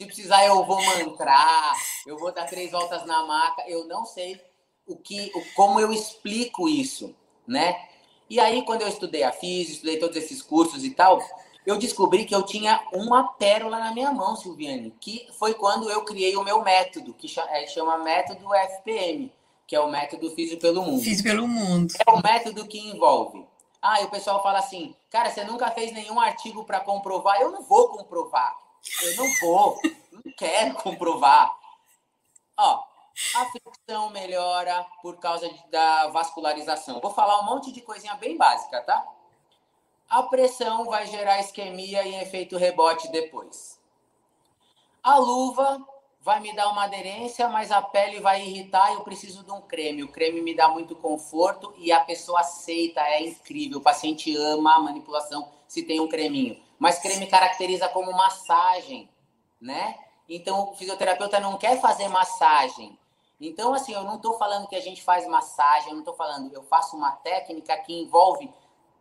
Se precisar, eu vou mantrar, eu vou dar três voltas na maca, eu não sei o que, o, como eu explico isso, né? E aí, quando eu estudei a física, estudei todos esses cursos e tal, eu descobri que eu tinha uma pérola na minha mão, Silviane, que foi quando eu criei o meu método, que é, chama método FPM, que é o método Físico pelo Mundo. Físico pelo Mundo. É o método que envolve. Ah, e o pessoal fala assim, cara, você nunca fez nenhum artigo para comprovar. Eu não vou comprovar. Eu não vou, não quero comprovar. Ó, A fricção melhora por causa da vascularização. Vou falar um monte de coisinha bem básica, tá? A pressão vai gerar isquemia e efeito rebote depois. A luva vai me dar uma aderência, mas a pele vai irritar e eu preciso de um creme. O creme me dá muito conforto e a pessoa aceita, é incrível. O paciente ama a manipulação se tem um creminho. Mas creme caracteriza como massagem, né? Então o fisioterapeuta não quer fazer massagem. Então, assim, eu não estou falando que a gente faz massagem, eu não estou falando, eu faço uma técnica que envolve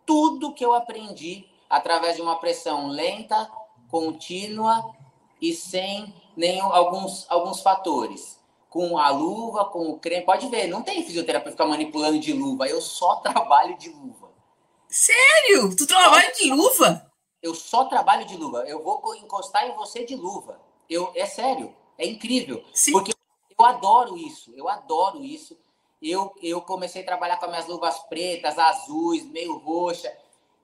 tudo que eu aprendi através de uma pressão lenta, contínua e sem nenhum, alguns, alguns fatores. Com a luva, com o creme. Pode ver, não tem fisioterapeuta ficar manipulando de luva. Eu só trabalho de luva. Sério? Tu trabalha de luva? Eu só trabalho de luva. Eu vou encostar em você de luva. Eu, é sério. É incrível. Sim. Porque eu adoro isso. Eu adoro isso. Eu, eu comecei a trabalhar com as minhas luvas pretas, azuis, meio roxa.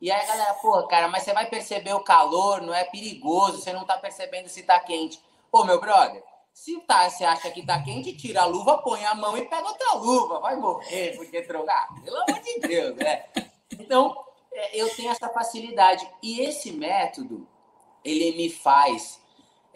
E aí a galera, pô, cara, mas você vai perceber o calor, não é perigoso, você não tá percebendo se tá quente. Pô, meu brother, se tá, você acha que tá quente, tira a luva, põe a mão e pega outra luva. Vai morrer porque trocar. Pelo amor de Deus, né? Então, é, eu tenho essa facilidade. E esse método, ele me faz.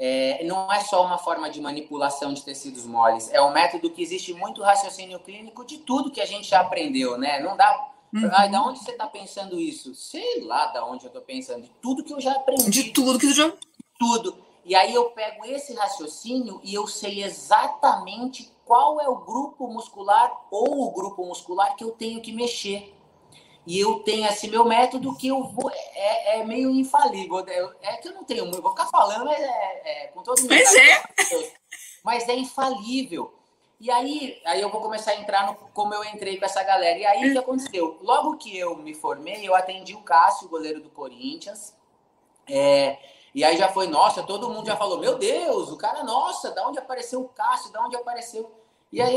É, não é só uma forma de manipulação de tecidos moles, é um método que existe muito raciocínio clínico de tudo que a gente já aprendeu, né? Não dá. Uhum. Ai, da onde você está pensando isso? Sei lá da onde eu estou pensando. De tudo que eu já aprendi. De tudo que eu já. Tudo. E aí eu pego esse raciocínio e eu sei exatamente qual é o grupo muscular ou o grupo muscular que eu tenho que mexer. E eu tenho esse meu método que eu vou. É, é meio infalível. É que eu não tenho muito. Vou ficar falando, mas é, é com todo mundo. Mas é. Mas é infalível. E aí, aí eu vou começar a entrar no como eu entrei com essa galera. E aí o que aconteceu? Logo que eu me formei, eu atendi o Cássio, goleiro do Corinthians. É, e aí já foi, nossa, todo mundo já falou, meu Deus, o cara, nossa, da onde apareceu o Cássio, da onde apareceu? E aí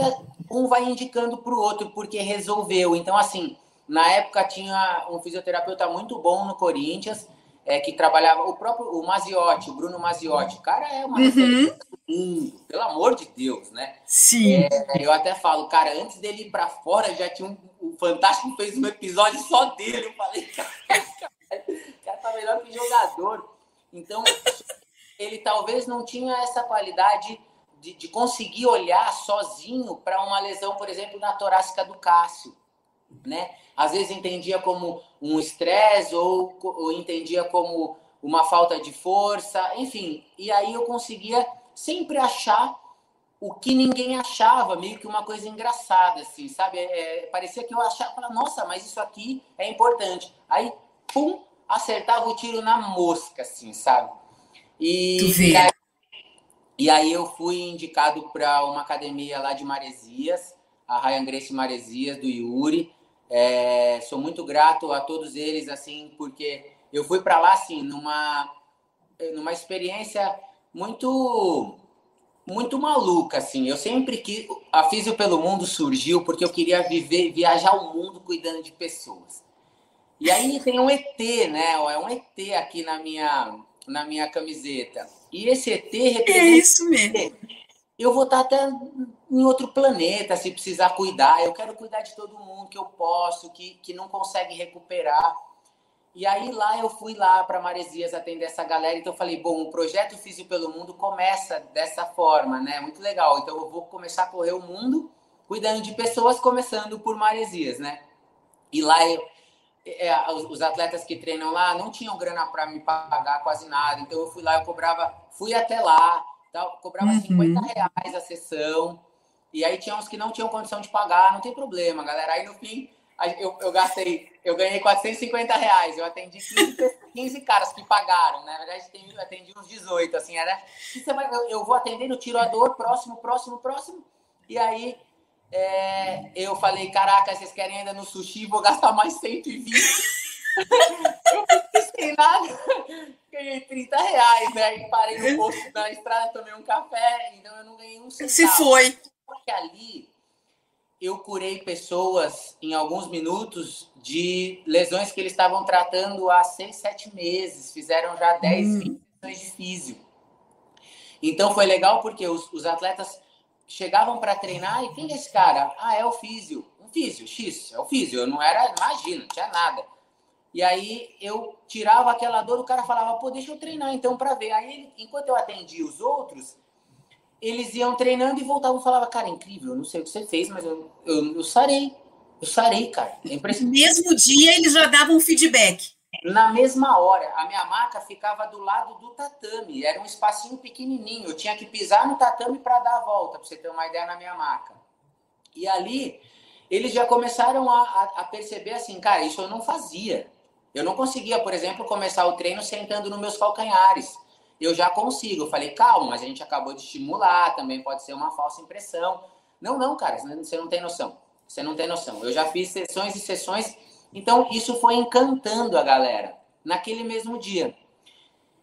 um vai indicando para o outro porque resolveu. Então, assim, na época tinha um fisioterapeuta muito bom no Corinthians, é, que trabalhava, o próprio o Maziotti, o Bruno Maziotti. O cara é uma uhum. mundo, pelo amor de Deus, né? Sim. É, eu até falo, cara, antes dele ir para fora, já tinha um. O Fantástico fez um episódio só dele. Eu falei, cara, o cara tá melhor que jogador. Então, ele talvez não tinha essa qualidade de, de conseguir olhar sozinho para uma lesão, por exemplo, na torácica do Cássio, né? Às vezes entendia como um estresse ou, ou entendia como uma falta de força, enfim. E aí eu conseguia sempre achar o que ninguém achava, meio que uma coisa engraçada, assim, sabe? É, parecia que eu achava, nossa, mas isso aqui é importante. Aí, pum, acertava o tiro na mosca, assim, sabe? E, e, aí, e aí eu fui indicado para uma academia lá de Maresias, a Ryan Grace Maresias, do Yuri. É, sou muito grato a todos eles, assim, porque eu fui para lá, assim, numa, numa experiência muito muito maluca, assim. Eu sempre que a Físio pelo Mundo surgiu porque eu queria viver, viajar o mundo cuidando de pessoas. E aí tem um ET, né? É um ET aqui na minha, na minha camiseta. E esse ET representa. É isso mesmo. Eu vou estar até em outro planeta se precisar cuidar. Eu quero cuidar de todo mundo que eu posso, que, que não consegue recuperar. E aí lá eu fui lá para Maresias atender essa galera. Então eu falei, bom, o projeto Físio pelo Mundo começa dessa forma, né? Muito legal. Então eu vou começar a correr o mundo cuidando de pessoas, começando por Maresias, né? E lá eu, é, os atletas que treinam lá não tinham grana para me pagar quase nada. Então eu fui lá, eu cobrava, fui até lá, tal, cobrava uhum. 50 reais a sessão. E aí tinha uns que não tinham condição de pagar, não tem problema, galera. Aí no fim eu, eu gastei, eu ganhei 450 reais. Eu atendi 15, 15 caras que pagaram, né? Na verdade, eu atendi uns 18, assim, era. Eu, vou atendendo, tiro a dor, próximo, próximo, próximo. E aí é, eu falei, caraca, vocês querem ainda no sushi? Vou gastar mais 120. eu não pensei nada. Ganhei 30 reais, né? E parei no posto da estrada, tomei um café, então eu não ganhei um centavo. Se foi. Porque ali eu curei pessoas em alguns minutos de lesões que eles estavam tratando há 6, 7 meses. Fizeram já 10, hum. 20 sessões de físio. Então foi legal porque os, os atletas chegavam para treinar e quem é esse cara? Ah, é o físio. Um físio, X, é o físio. Eu não era, imagina, não tinha nada. E aí eu tirava aquela dor, o cara falava, pô, deixa eu treinar então para ver. Aí, enquanto eu atendia os outros, eles iam treinando e voltavam e falavam, cara, incrível, eu não sei o que você fez, mas eu, eu, eu sarei. Eu sarei, cara. É impressionante. Mesmo dia eles já davam feedback. Na mesma hora, a minha maca ficava do lado do tatame. Era um espacinho pequenininho. Eu tinha que pisar no tatame para dar a volta, para você ter uma ideia na minha maca. E ali, eles já começaram a, a, a, perceber assim, cara, isso eu não fazia. Eu não conseguia, por exemplo, começar o treino sentando nos meus calcanhares. Eu já consigo. Eu falei, calma, mas a gente acabou de estimular, também pode ser uma falsa impressão. Não, não, cara, você não tem noção. Você não tem noção. Eu já fiz sessões e sessões então, isso foi encantando a galera naquele mesmo dia.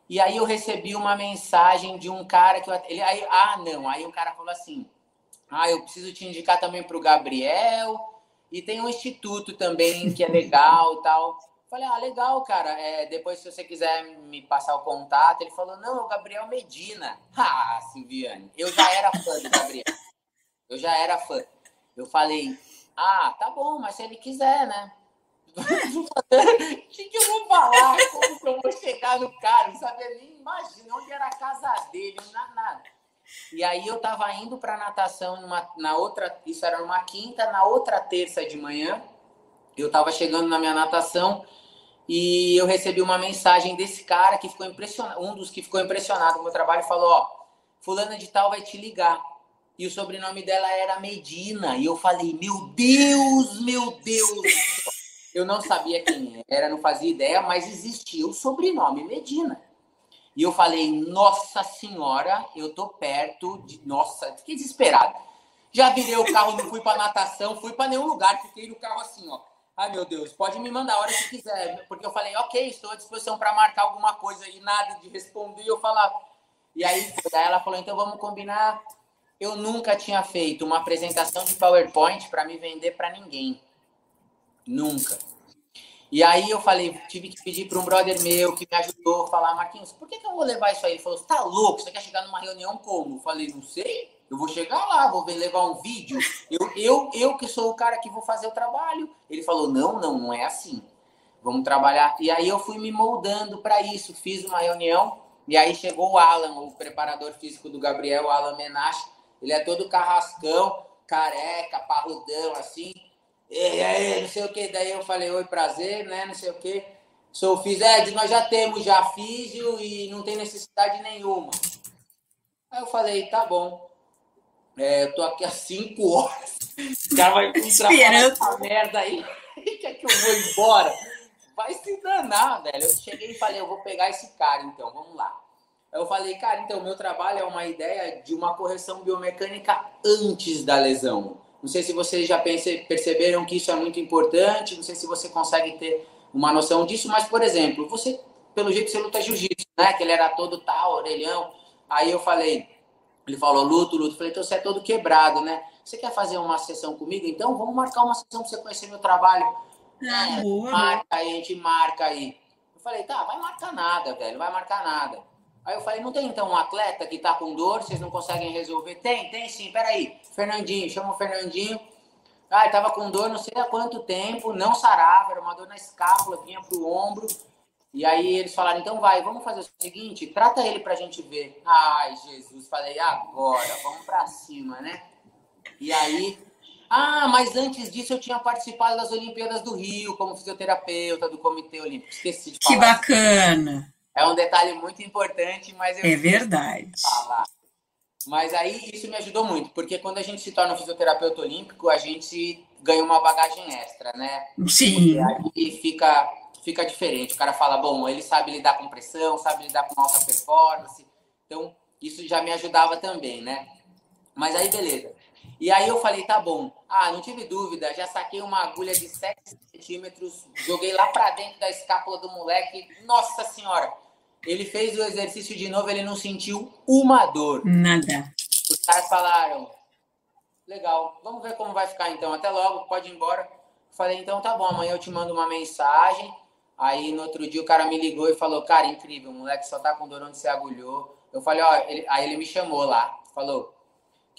E aí eu recebi uma mensagem de um cara que eu, ele aí ah não, aí o cara falou assim: "Ah, eu preciso te indicar também para o Gabriel e tem um instituto também que é legal, tal". Falei: "Ah, legal, cara. É, depois se você quiser me passar o contato". Ele falou: "Não, é o Gabriel Medina". Ah, Silviane, eu já era fã do Gabriel. Eu já era fã. Eu falei: "Ah, tá bom, mas se ele quiser, né?" O que, que, eu vou falar? Como que eu vou chegar no cara? Sabia nem imaginar onde era a casa dele, não nada. E aí eu tava indo para natação numa, na outra, isso era uma quinta, na outra terça de manhã, eu tava chegando na minha natação e eu recebi uma mensagem desse cara que ficou impressionado, um dos que ficou impressionado com o meu trabalho, falou, ó, fulana de tal vai te ligar. E o sobrenome dela era Medina. E eu falei, meu Deus, meu Deus. Eu não sabia quem era, não fazia ideia, mas existia o sobrenome Medina. E eu falei, nossa senhora, eu tô perto de. Nossa, fiquei desesperado. Já virei o carro, não fui para natação, fui para nenhum lugar, fiquei no carro assim, ó. Ai, meu Deus, pode me mandar a hora que quiser. Porque eu falei, ok, estou à disposição para marcar alguma coisa e nada de responder. Eu falava. E aí, daí ela falou, então vamos combinar. Eu nunca tinha feito uma apresentação de PowerPoint para me vender para ninguém. Nunca. E aí eu falei, tive que pedir para um brother meu que me ajudou a falar, Marquinhos, por que, que eu vou levar isso aí? Ele falou, você tá louco? Você quer chegar numa reunião como? Eu falei, não sei, eu vou chegar lá, vou levar um vídeo. Eu, eu, eu que sou o cara que vou fazer o trabalho. Ele falou, não, não, não é assim. Vamos trabalhar. E aí eu fui me moldando para isso. Fiz uma reunião e aí chegou o Alan, o preparador físico do Gabriel, o Alan Menache. Ele é todo carrascão, careca, parrudão, assim e aí, não sei o que, daí eu falei, oi, prazer, né, não sei o que. Sou é, nós já temos já físio e não tem necessidade nenhuma. Aí eu falei, tá bom. É, eu tô aqui há cinco horas. O cara vai Esperando. essa merda aí. Quer que eu vou embora? Vai se danar, velho. Eu cheguei e falei, eu vou pegar esse cara, então, vamos lá. Eu falei, cara, então, meu trabalho é uma ideia de uma correção biomecânica antes da lesão. Não sei se vocês já perceberam que isso é muito importante, não sei se você consegue ter uma noção disso, mas, por exemplo, você, pelo jeito, você luta jiu-jitsu, né? Que ele era todo tal, orelhão. Aí eu falei, ele falou, luto, luto. falei, então você é todo quebrado, né? Você quer fazer uma sessão comigo? Então vamos marcar uma sessão para você conhecer meu trabalho. Ah, é, marca aí, a gente marca aí. Eu falei, tá, vai marcar nada, velho, vai marcar nada. Aí eu falei, não tem então um atleta que tá com dor, vocês não conseguem resolver? Tem, tem sim, peraí. Fernandinho, chama o Fernandinho. Ah, tava com dor não sei há quanto tempo, não sarava, era uma dor na escápula, vinha pro ombro. E aí eles falaram, então vai, vamos fazer o seguinte, trata ele pra gente ver. Ai, Jesus, falei, agora, vamos pra cima, né? E aí, ah, mas antes disso eu tinha participado das Olimpíadas do Rio como fisioterapeuta do Comitê Olímpico. Esqueci de falar. Que bacana. É um detalhe muito importante, mas eu É verdade. Falar. Mas aí isso me ajudou muito, porque quando a gente se torna um fisioterapeuta olímpico, a gente ganha uma bagagem extra, né? Sim. E aí fica, fica diferente. O cara fala, bom, ele sabe lidar com pressão, sabe lidar com alta performance. Então, isso já me ajudava também, né? Mas aí, beleza. E aí eu falei, tá bom. Ah, não tive dúvida, já saquei uma agulha de 7 centímetros, joguei lá para dentro da escápula do moleque. Nossa senhora! Ele fez o exercício de novo, ele não sentiu uma dor. Nada. Os caras falaram, legal, vamos ver como vai ficar então. Até logo, pode ir embora. Falei, então tá bom, amanhã eu te mando uma mensagem. Aí no outro dia o cara me ligou e falou, cara, incrível, o moleque só tá com dor onde você agulhou. Eu falei, ó, ele... aí ele me chamou lá, falou,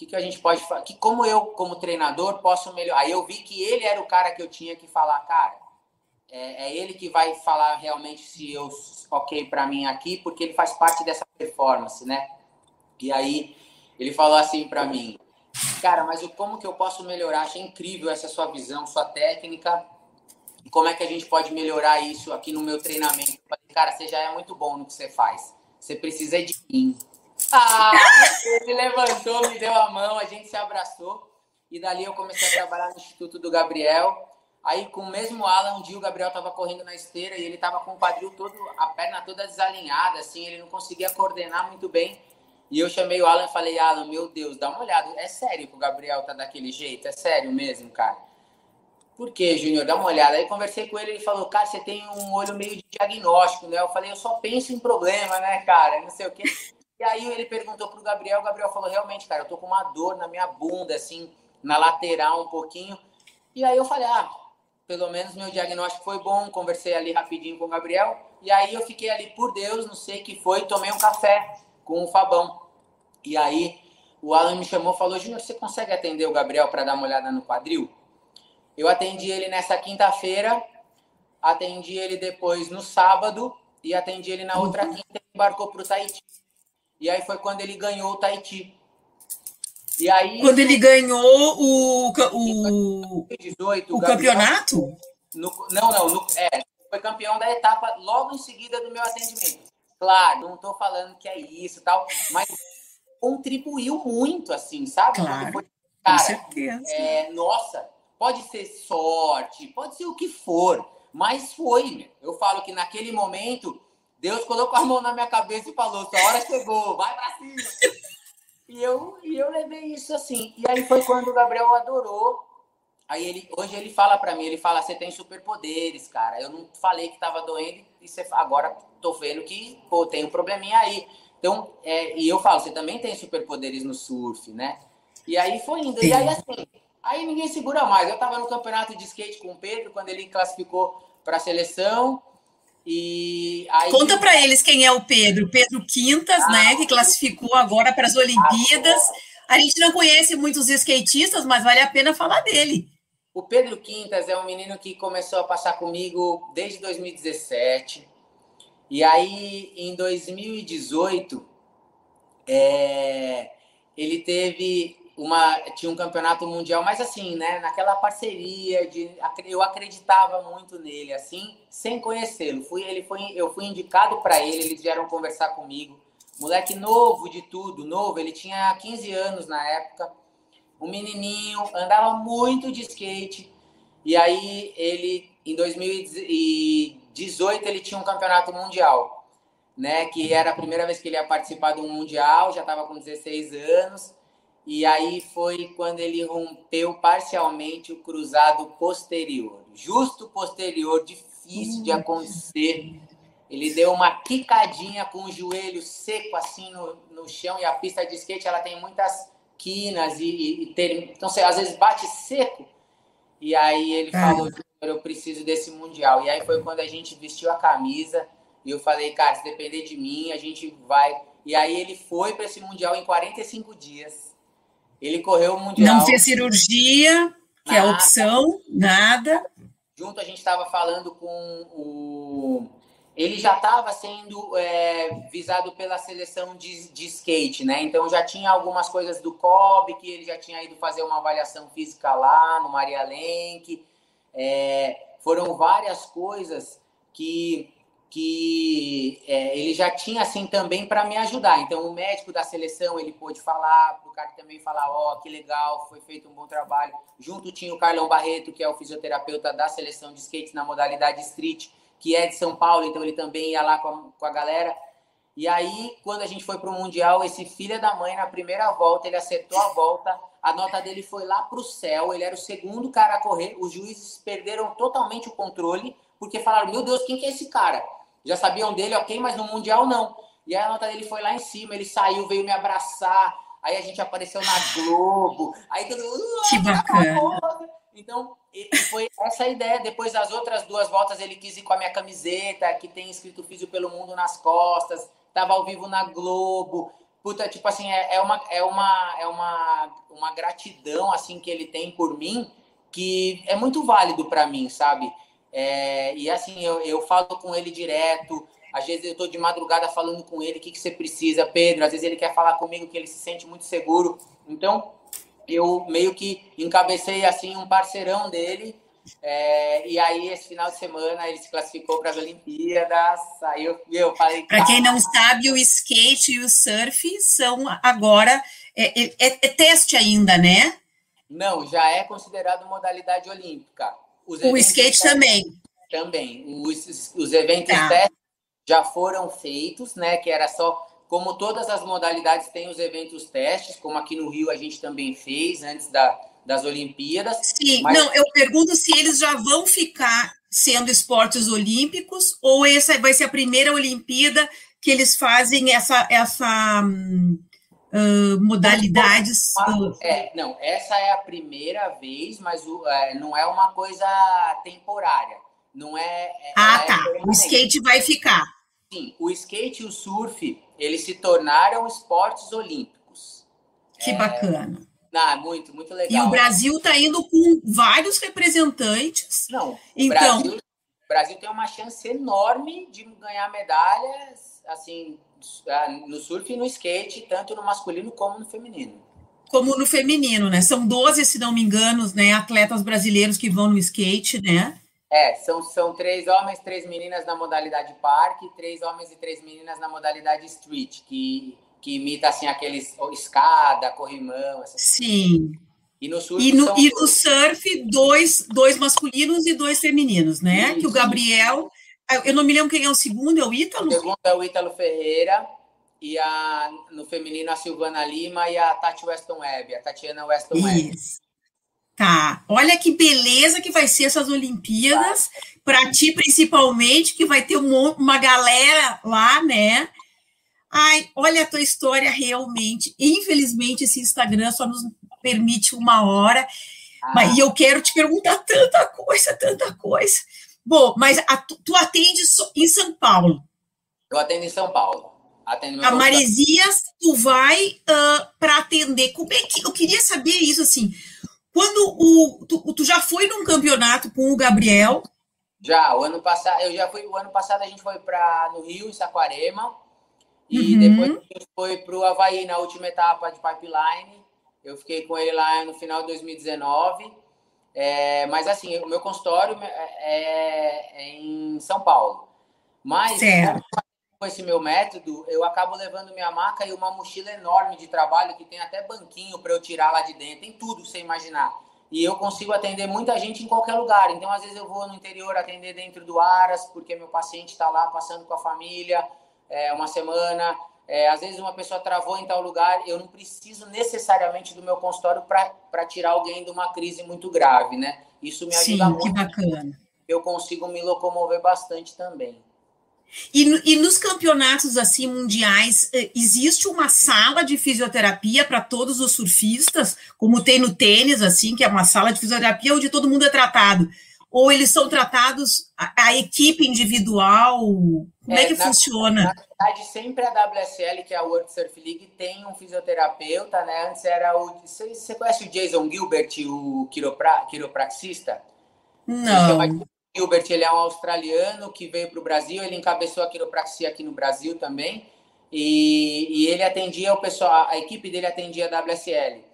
que, que a gente pode fazer? Que, como eu, como treinador, posso melhorar? Aí eu vi que ele era o cara que eu tinha que falar, cara, é, é ele que vai falar realmente se eu ok para mim aqui, porque ele faz parte dessa performance, né? E aí ele falou assim para mim, cara, mas como que eu posso melhorar? Achei incrível essa sua visão, sua técnica. E como é que a gente pode melhorar isso aqui no meu treinamento? falei, cara, você já é muito bom no que você faz. Você precisa de mim. Ah, ele levantou, me deu a mão, a gente se abraçou. E dali eu comecei a trabalhar no Instituto do Gabriel. Aí, com o mesmo Alan, um dia o Gabriel estava correndo na esteira e ele estava com o quadril todo, a perna toda desalinhada, assim, ele não conseguia coordenar muito bem. E eu chamei o Alan e falei, Alan, meu Deus, dá uma olhada. É sério que o Gabriel tá daquele jeito? É sério mesmo, cara? Por quê, Júnior? Dá uma olhada. Aí conversei com ele, ele falou, cara, você tem um olho meio de diagnóstico, né? Eu falei, eu só penso em problema, né, cara? Não sei o quê. E aí ele perguntou pro Gabriel, o Gabriel falou, realmente, cara, eu tô com uma dor na minha bunda, assim, na lateral um pouquinho. E aí eu falei, ah, pelo menos meu diagnóstico foi bom, conversei ali rapidinho com o Gabriel, e aí eu fiquei ali, por Deus, não sei o que foi, tomei um café com o Fabão. E aí o Alan me chamou falou, Júnior, você consegue atender o Gabriel para dar uma olhada no quadril? Eu atendi ele nessa quinta-feira, atendi ele depois no sábado, e atendi ele na outra quinta e embarcou para o Tahiti. E aí foi quando ele ganhou o Tahiti. E aí, quando ele ganhou o, o, 2018, o, campeonato? No, não, não. No, é, foi campeão da etapa logo em seguida do meu atendimento. Claro, não estou falando que é isso tal, mas contribuiu muito, assim, sabe? Claro, cara, com certeza. É, nossa, pode ser sorte, pode ser o que for, mas foi. Eu falo que naquele momento Deus colocou a mão na minha cabeça e falou: sua hora chegou, vai pra cima. e, eu, e eu levei isso assim. E aí foi quando o Gabriel adorou. Aí ele, hoje ele fala para mim, ele fala, você tem superpoderes, cara. Eu não falei que tava doendo e você, agora tô vendo que, pô, tem um probleminha aí. Então, é, e eu falo, você também tem superpoderes no surf, né? E aí foi indo. E aí assim, aí ninguém segura mais. Eu tava no campeonato de skate com o Pedro, quando ele classificou para a seleção. E aí... Conta para eles quem é o Pedro. Pedro Quintas, ah, né? Que classificou agora para as Olimpíadas. A gente não conhece muitos skatistas, mas vale a pena falar dele. O Pedro Quintas é um menino que começou a passar comigo desde 2017. E aí, em 2018, é, ele teve uma tinha um campeonato mundial, mas assim, né, naquela parceria de eu acreditava muito nele, assim, sem conhecê-lo. Fui ele foi eu fui indicado para ele, eles vieram conversar comigo. Moleque novo de tudo, novo, ele tinha 15 anos na época. Um menininho, andava muito de skate. E aí ele em 2018 ele tinha um campeonato mundial, né, que era a primeira vez que ele ia participar de um mundial, já estava com 16 anos. E aí foi quando ele rompeu parcialmente o cruzado posterior. Justo posterior, difícil de acontecer. Ele deu uma quicadinha com o joelho seco assim no, no chão e a pista de skate ela tem muitas quinas e, e ter, então você às vezes bate seco. E aí ele é. falou, eu preciso desse mundial. E aí foi quando a gente vestiu a camisa e eu falei, cara, se depender de mim, a gente vai. E aí ele foi para esse mundial em 45 dias ele correu o Mundial. Não fez cirurgia, que nada. é a opção, nada. Junto a gente estava falando com o. Ele já estava sendo é, visado pela seleção de, de skate, né? Então já tinha algumas coisas do COB, que ele já tinha ido fazer uma avaliação física lá no Maria Lenk. É, foram várias coisas que que é, ele já tinha assim também para me ajudar. Então o médico da seleção ele pôde falar, o cara também falar, ó, oh, que legal, foi feito um bom trabalho. Junto tinha o Carlão Barreto, que é o fisioterapeuta da seleção de skate na modalidade street, que é de São Paulo, então ele também ia lá com a, com a galera. E aí, quando a gente foi para o Mundial, esse filho da mãe, na primeira volta, ele acertou a volta, a nota dele foi lá para o céu, ele era o segundo cara a correr, os juízes perderam totalmente o controle, porque falaram, meu Deus, quem que é esse cara? Já sabiam dele, ok, mas no Mundial não. E aí a nota dele foi lá em cima, ele saiu, veio me abraçar, aí a gente apareceu na Globo, aí todo mundo. Que bacana. Então, foi essa a ideia. Depois das outras duas voltas, ele quis ir com a minha camiseta, que tem escrito Físio pelo Mundo nas costas, estava ao vivo na Globo. puta, tipo assim, é, é, uma, é, uma, é uma, uma gratidão, assim, que ele tem por mim, que é muito válido para mim, sabe? É, e assim, eu, eu falo com ele direto, às vezes eu estou de madrugada falando com ele o que, que você precisa, Pedro. Às vezes ele quer falar comigo que ele se sente muito seguro. Então, eu meio que encabecei assim um parceirão dele. É, e aí, esse final de semana, ele se classificou para as Olimpíadas. Aí eu, eu falei. Para quem não sabe, o skate e o surf são agora. É, é, é teste ainda, né? Não, já é considerado modalidade olímpica. O skate também. Também. Os, os eventos tá. testes já foram feitos, né? Que era só como todas as modalidades têm os eventos testes, como aqui no Rio a gente também fez antes da, das Olimpíadas. Sim, mas... não, eu pergunto se eles já vão ficar sendo esportes olímpicos ou essa vai ser a primeira Olimpíada que eles fazem essa essa uh, modalidades. É, não, essa é a primeira vez, mas o, é, não é uma coisa temporária. Não é. é ah, é tá. O skate vai ficar. Sim, o skate e o surf, eles se tornaram esportes olímpicos. Que é... bacana. Ah, muito, muito legal. E o Brasil está indo com vários representantes. Não, o então... Brasil, o Brasil tem uma chance enorme de ganhar medalhas, assim, no surf e no skate, tanto no masculino como no feminino. Como no feminino, né? São 12, se não me engano, né, atletas brasileiros que vão no skate, né? É, são, são três homens, três meninas na modalidade parque, três homens e três meninas na modalidade street, que, que imita assim aqueles escada, corrimão. Essas Sim. Coisas. E no surf, e no, e no surf dois, dois masculinos e dois femininos, né? Isso. Que o Gabriel, eu não me lembro quem é o segundo, é o Ítalo? O segundo é o Ítalo Ferreira, e a, no feminino a Silvana Lima e a Tati Weston Webb, a Tatiana Weston Webb. Isso. Tá. Olha que beleza que vai ser essas Olimpíadas, para ti principalmente, que vai ter uma, uma galera lá, né? Ai, olha a tua história realmente. Infelizmente, esse Instagram só nos permite uma hora. Ah. Mas, e eu quero te perguntar tanta coisa, tanta coisa. Bom, mas a, tu atende em São Paulo. Eu atendo em São Paulo. Atendo a Maresias, tu vai uh, para atender. Como é que eu queria saber isso assim? Quando o tu, tu, já foi num campeonato com o Gabriel? Já, o ano passado, eu já fui, o ano passado a gente foi para no Rio, em Saquarema, e uhum. depois a gente foi para o Havaí na última etapa de pipeline. Eu fiquei com ele lá no final de 2019. É, mas assim, o meu consultório é, é em São Paulo. Mas certo com esse meu método, eu acabo levando minha maca e uma mochila enorme de trabalho que tem até banquinho para eu tirar lá de dentro, tem tudo você imaginar. E eu consigo atender muita gente em qualquer lugar. Então, às vezes, eu vou no interior atender dentro do Aras, porque meu paciente está lá passando com a família é, uma semana. É, às vezes, uma pessoa travou em tal lugar. Eu não preciso necessariamente do meu consultório para tirar alguém de uma crise muito grave, né? Isso me ajuda Sim, muito. Que bacana. Eu consigo me locomover bastante também. E, e nos campeonatos assim mundiais eh, existe uma sala de fisioterapia para todos os surfistas, como tem no tênis, assim, que é uma sala de fisioterapia onde todo mundo é tratado. Ou eles são tratados a, a equipe individual? Como é, é que na, funciona? Na verdade, sempre a WSL, que é a World Surf League, tem um fisioterapeuta, né? Antes era o. Você, você conhece o Jason Gilbert, o quiropra, quiropraxista? Não. Gilbert ele é um australiano que veio para o Brasil, ele encabeçou a quiropraxia aqui no Brasil também, e, e, ele atendia o pessoal, a equipe dele atendia a WSL.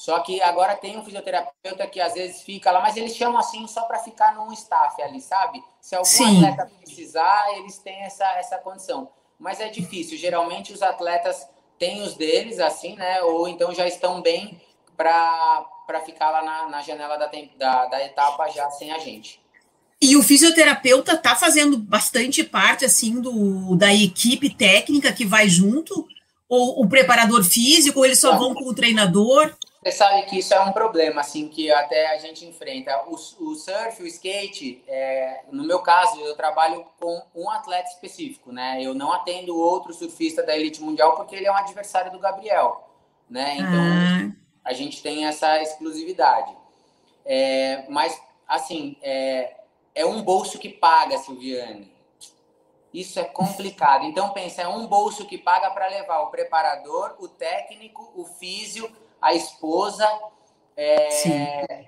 Só que agora tem um fisioterapeuta que às vezes fica lá, mas eles chamam assim só para ficar num staff ali, sabe? Se algum Sim. atleta precisar, eles têm essa, essa condição. Mas é difícil, geralmente os atletas têm os deles, assim, né? Ou então já estão bem para ficar lá na, na janela da, da, da etapa já sem a gente. E o fisioterapeuta está fazendo bastante parte assim do da equipe técnica que vai junto, ou o preparador físico, ou eles só vão com o treinador? Você sabe que isso é um problema, assim, que até a gente enfrenta. O, o surf, o skate, é, no meu caso, eu trabalho com um atleta específico, né? Eu não atendo outro surfista da elite mundial porque ele é um adversário do Gabriel, né? Então, ah. a gente tem essa exclusividade. É, mas, assim, é, é um bolso que paga, Silviane. isso é complicado. Então, pensa, é um bolso que paga para levar o preparador, o técnico, o físio, a esposa, é, sim,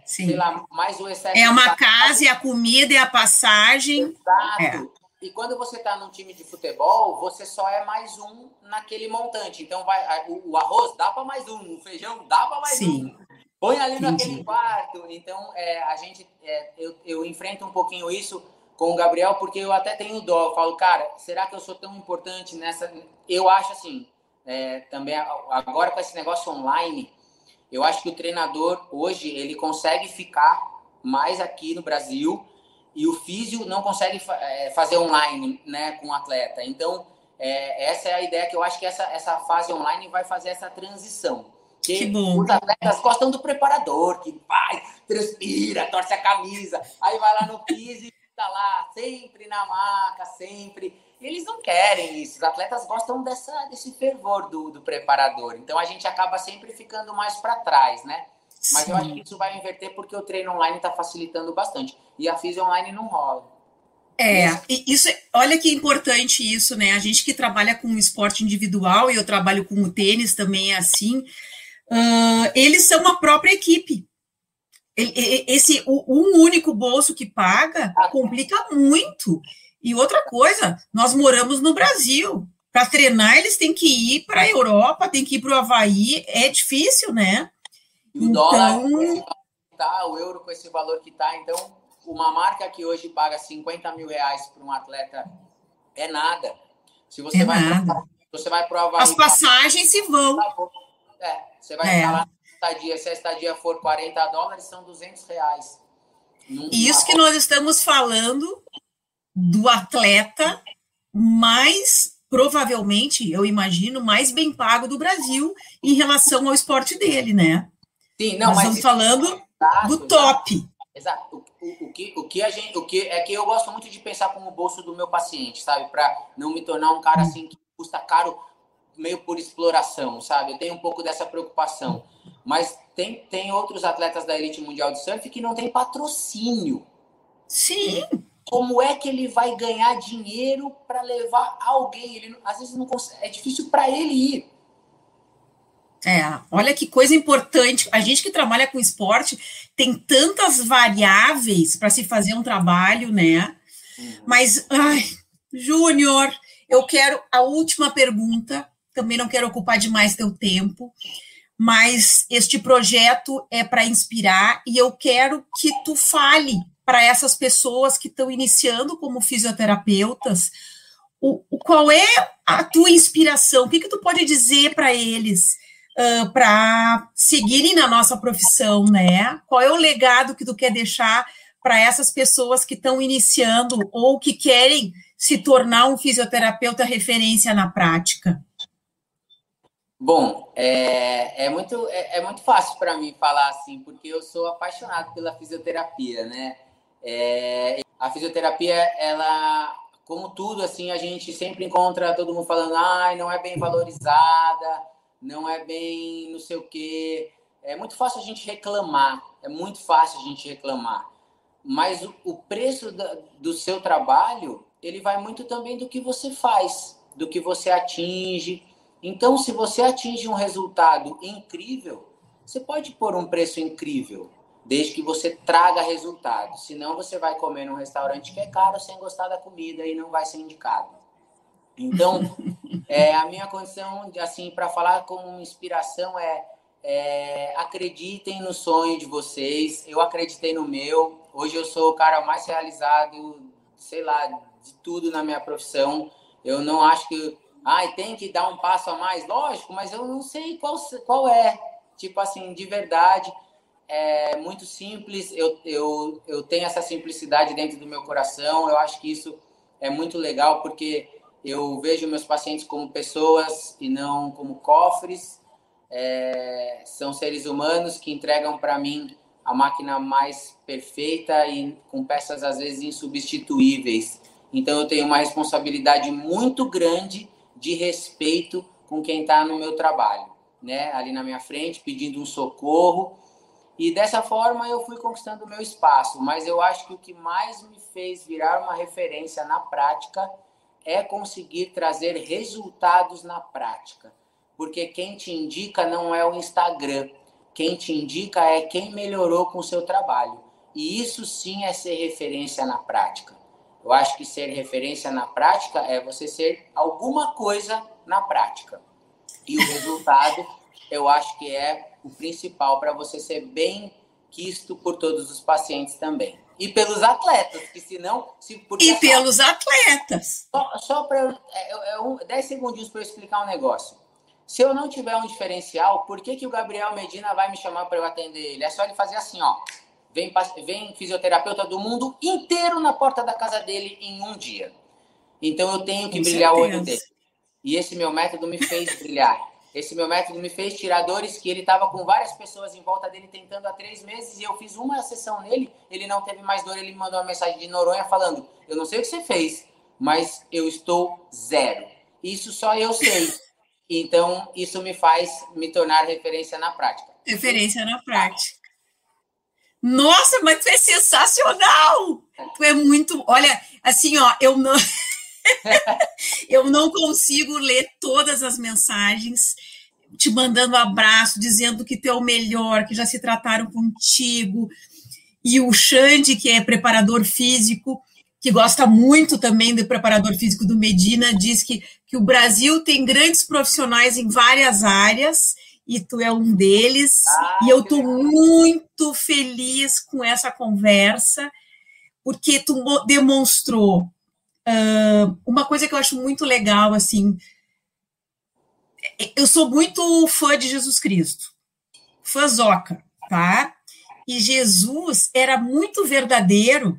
sim. sei lá, mais o excesso. É uma casa, é a comida, é a passagem. Exato. É. E quando você está num time de futebol, você só é mais um naquele montante. Então, vai, o, arroz dá para mais um, o feijão dá para mais sim. um. Põe ali Entendi. naquele quarto. Então, é, a gente, é, eu, eu enfrento um pouquinho isso com o Gabriel, porque eu até tenho dó. Eu falo, cara, será que eu sou tão importante nessa? Eu acho assim, é, também agora com esse negócio online, eu acho que o treinador hoje ele consegue ficar mais aqui no Brasil e o físio não consegue é, fazer online, né, com o atleta. Então, é, essa é a ideia que eu acho que essa, essa fase online vai fazer essa transição. Que, que bom. Os atletas gostam do preparador, que vai, transpira, torce a camisa, aí vai lá no físio tá lá sempre na maca, sempre. Eles não querem isso. Os atletas gostam dessa, desse fervor do, do preparador. Então a gente acaba sempre ficando mais para trás, né? Mas Sim. eu acho que isso vai inverter porque o treino online está facilitando bastante. E a física online não rola. É, isso, olha que importante isso, né? A gente que trabalha com esporte individual e eu trabalho com o tênis também é assim. Uh, eles são uma própria equipe esse um único bolso que paga complica muito. E outra coisa, nós moramos no Brasil. Para treinar, eles têm que ir para a Europa, têm que ir para o Havaí. É difícil, né? o então... dólar tá, o euro com esse valor que está. Então, uma marca que hoje paga 50 mil reais para um atleta é nada. Se você é vai nada. você vai o Havaí. As passagens se vão. É, você vai é. lá estadia, se a estadia for 40 dólares, são 200 reais. Isso que nós estamos falando do atleta mais, provavelmente, eu imagino, mais bem pago do Brasil em relação ao esporte dele, né? Sim, não, nós mas estamos falando do top. Exato. O, o, o, que, o que a gente, o que é que eu gosto muito de pensar como o bolso do meu paciente, sabe? Para não me tornar um cara assim que custa caro meio por exploração, sabe? Eu tenho um pouco dessa preocupação. Mas tem, tem outros atletas da elite mundial de surf que não tem patrocínio. Sim. Como é que ele vai ganhar dinheiro para levar alguém? Ele às vezes não consegue, é difícil para ele ir. É, olha que coisa importante. A gente que trabalha com esporte tem tantas variáveis para se fazer um trabalho, né? Uhum. Mas, ai, Júnior, eu quero a última pergunta. Também não quero ocupar demais teu tempo mas este projeto é para inspirar e eu quero que tu fale para essas pessoas que estão iniciando como fisioterapeutas o, o, qual é a tua inspiração, o que, que tu pode dizer para eles uh, para seguirem na nossa profissão, né? Qual é o legado que tu quer deixar para essas pessoas que estão iniciando ou que querem se tornar um fisioterapeuta referência na prática? Bom, é, é, muito, é, é muito fácil para mim falar assim, porque eu sou apaixonado pela fisioterapia, né? É, a fisioterapia, ela, como tudo, assim, a gente sempre encontra todo mundo falando, ai, não é bem valorizada, não é bem não sei o quê. É muito fácil a gente reclamar, é muito fácil a gente reclamar. Mas o, o preço da, do seu trabalho, ele vai muito também do que você faz, do que você atinge, então, se você atinge um resultado incrível, você pode pôr um preço incrível, desde que você traga resultado. Senão, você vai comer num restaurante que é caro sem gostar da comida e não vai ser indicado. Então, é, a minha condição, assim, para falar com inspiração é, é acreditem no sonho de vocês. Eu acreditei no meu. Hoje eu sou o cara mais realizado, sei lá, de tudo na minha profissão. Eu não acho que ai, tem que dar um passo a mais, lógico, mas eu não sei qual, qual é. Tipo assim, de verdade, é muito simples, eu, eu, eu tenho essa simplicidade dentro do meu coração, eu acho que isso é muito legal, porque eu vejo meus pacientes como pessoas e não como cofres, é, são seres humanos que entregam para mim a máquina mais perfeita e com peças às vezes insubstituíveis. Então eu tenho uma responsabilidade muito grande de respeito com quem está no meu trabalho, né? Ali na minha frente, pedindo um socorro. E dessa forma eu fui conquistando o meu espaço. Mas eu acho que o que mais me fez virar uma referência na prática é conseguir trazer resultados na prática. Porque quem te indica não é o Instagram, quem te indica é quem melhorou com o seu trabalho. E isso sim é ser referência na prática. Eu acho que ser referência na prática é você ser alguma coisa na prática. E o resultado, eu acho que é o principal para você ser bem quisto por todos os pacientes também. E pelos atletas, que. Se, porque e pelos atletas. Só, só para. É, é, um, 10 segundinhos para eu explicar um negócio. Se eu não tiver um diferencial, por que, que o Gabriel Medina vai me chamar para eu atender ele? É só ele fazer assim, ó. Vem, vem fisioterapeuta do mundo inteiro na porta da casa dele em um dia. Então eu tenho que Com brilhar certeza. o olho dele. E esse meu método me fez brilhar. Esse meu método me fez tirar dores que ele estava com várias pessoas em volta dele tentando há três meses e eu fiz uma sessão nele, ele não teve mais dor, ele me mandou uma mensagem de Noronha falando: Eu não sei o que você fez, mas eu estou zero. Isso só eu sei. Então, isso me faz me tornar referência na prática. Referência na prática. Nossa, mas tu é sensacional! Tu é muito. Olha, assim, ó, eu não. eu não consigo ler todas as mensagens te mandando um abraço, dizendo que tu é o melhor, que já se trataram contigo. E o Xande, que é preparador físico, que gosta muito também do preparador físico do Medina, diz que, que o Brasil tem grandes profissionais em várias áreas e tu é um deles. Ah, e eu estou muito feliz com essa conversa, porque tu demonstrou uh, uma coisa que eu acho muito legal, assim, eu sou muito fã de Jesus Cristo, fãzoca, tá? E Jesus era muito verdadeiro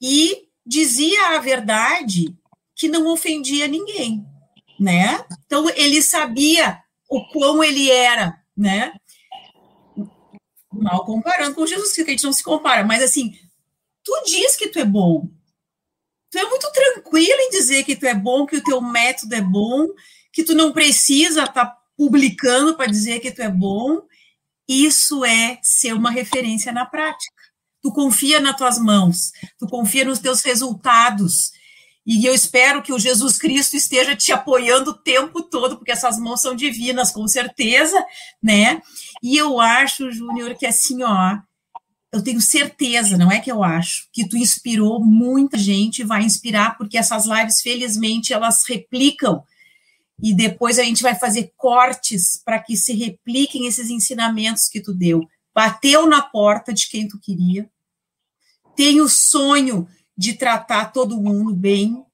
e dizia a verdade que não ofendia ninguém, né? Então ele sabia o quão ele era, né? Mal comparando com Jesus Cristo, que a gente não se compara, mas assim, tu diz que tu é bom. Tu é muito tranquilo em dizer que tu é bom, que o teu método é bom, que tu não precisa estar tá publicando para dizer que tu é bom. Isso é ser uma referência na prática tu confia nas tuas mãos, tu confia nos teus resultados. E eu espero que o Jesus Cristo esteja te apoiando o tempo todo, porque essas mãos são divinas, com certeza, né? E eu acho, Júnior, que assim, ó, eu tenho certeza, não é que eu acho, que tu inspirou muita gente, vai inspirar, porque essas lives, felizmente, elas replicam e depois a gente vai fazer cortes para que se repliquem esses ensinamentos que tu deu bateu na porta de quem tu queria, tem o sonho de tratar todo mundo bem.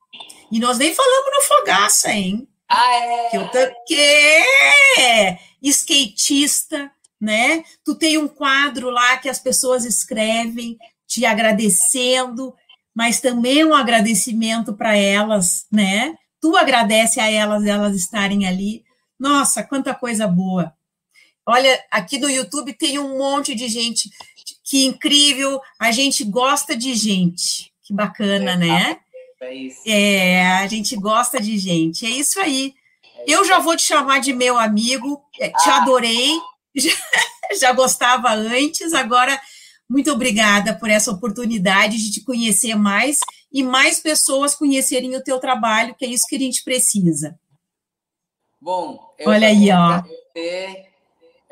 E nós nem falamos no Fogaça, hein? Ah, é? Que eu que é skatista, né? Tu tem um quadro lá que as pessoas escrevem te agradecendo, mas também um agradecimento para elas, né? Tu agradece a elas elas estarem ali. Nossa, quanta coisa boa. Olha, aqui no YouTube tem um monte de gente. Que incrível! A gente gosta de gente. Que bacana, é, né? É isso. É, a gente gosta de gente. É isso aí. É Eu já vou te chamar de meu amigo. É, te ah. adorei. Já, já gostava antes. Agora, muito obrigada por essa oportunidade de te conhecer mais e mais pessoas conhecerem o teu trabalho, que é isso que a gente precisa. Bom, olha aí, ó.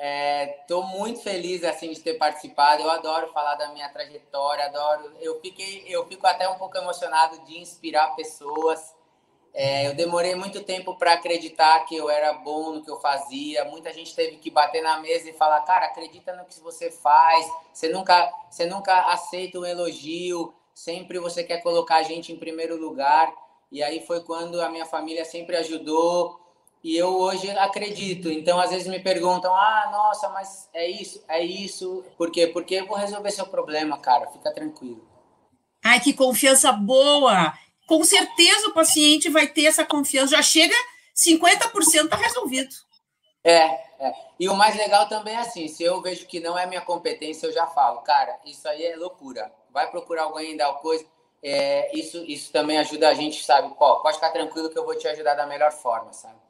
Estou é, muito feliz assim de ter participado. Eu adoro falar da minha trajetória, adoro. Eu fiquei, eu fico até um pouco emocionado de inspirar pessoas. É, eu demorei muito tempo para acreditar que eu era bom no que eu fazia. Muita gente teve que bater na mesa e falar, cara, acredita no que você faz. Você nunca, você nunca aceita um elogio. Sempre você quer colocar a gente em primeiro lugar. E aí foi quando a minha família sempre ajudou e eu hoje acredito. Então, às vezes me perguntam: ah, nossa, mas é isso, é isso. Por quê? Porque eu vou resolver seu problema, cara. Fica tranquilo. Ai, que confiança boa! Com certeza o paciente vai ter essa confiança. Já chega 50% tá resolvido. É, é. E o mais legal também é assim: se eu vejo que não é minha competência, eu já falo, cara, isso aí é loucura. Vai procurar alguém dar coisa. É, isso, isso também ajuda a gente, sabe? Pô, pode ficar tranquilo que eu vou te ajudar da melhor forma, sabe?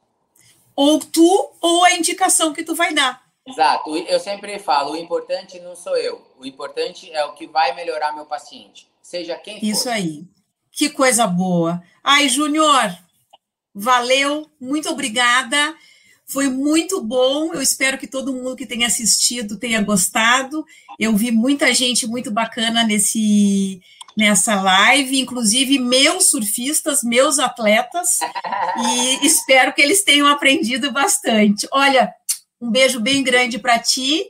ou tu ou a indicação que tu vai dar. Exato. Eu sempre falo, o importante não sou eu. O importante é o que vai melhorar meu paciente, seja quem for. Isso aí. Que coisa boa. Ai, Júnior, valeu, muito obrigada. Foi muito bom. Eu espero que todo mundo que tenha assistido tenha gostado. Eu vi muita gente muito bacana nesse nessa live, inclusive meus surfistas, meus atletas, e espero que eles tenham aprendido bastante. Olha, um beijo bem grande para ti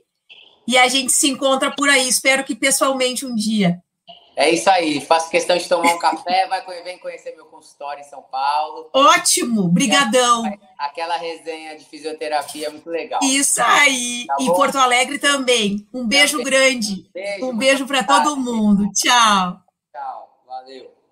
e a gente se encontra por aí. Espero que pessoalmente um dia. É isso aí. Faço questão de tomar um café, vai vem conhecer meu consultório em São Paulo. Ótimo, brigadão. Aquela resenha de fisioterapia é muito legal. Isso aí. Tá em Porto Alegre também. Um beijo grande. Beijo, um beijo para todo mundo. Tchau. Tchau. Valeu.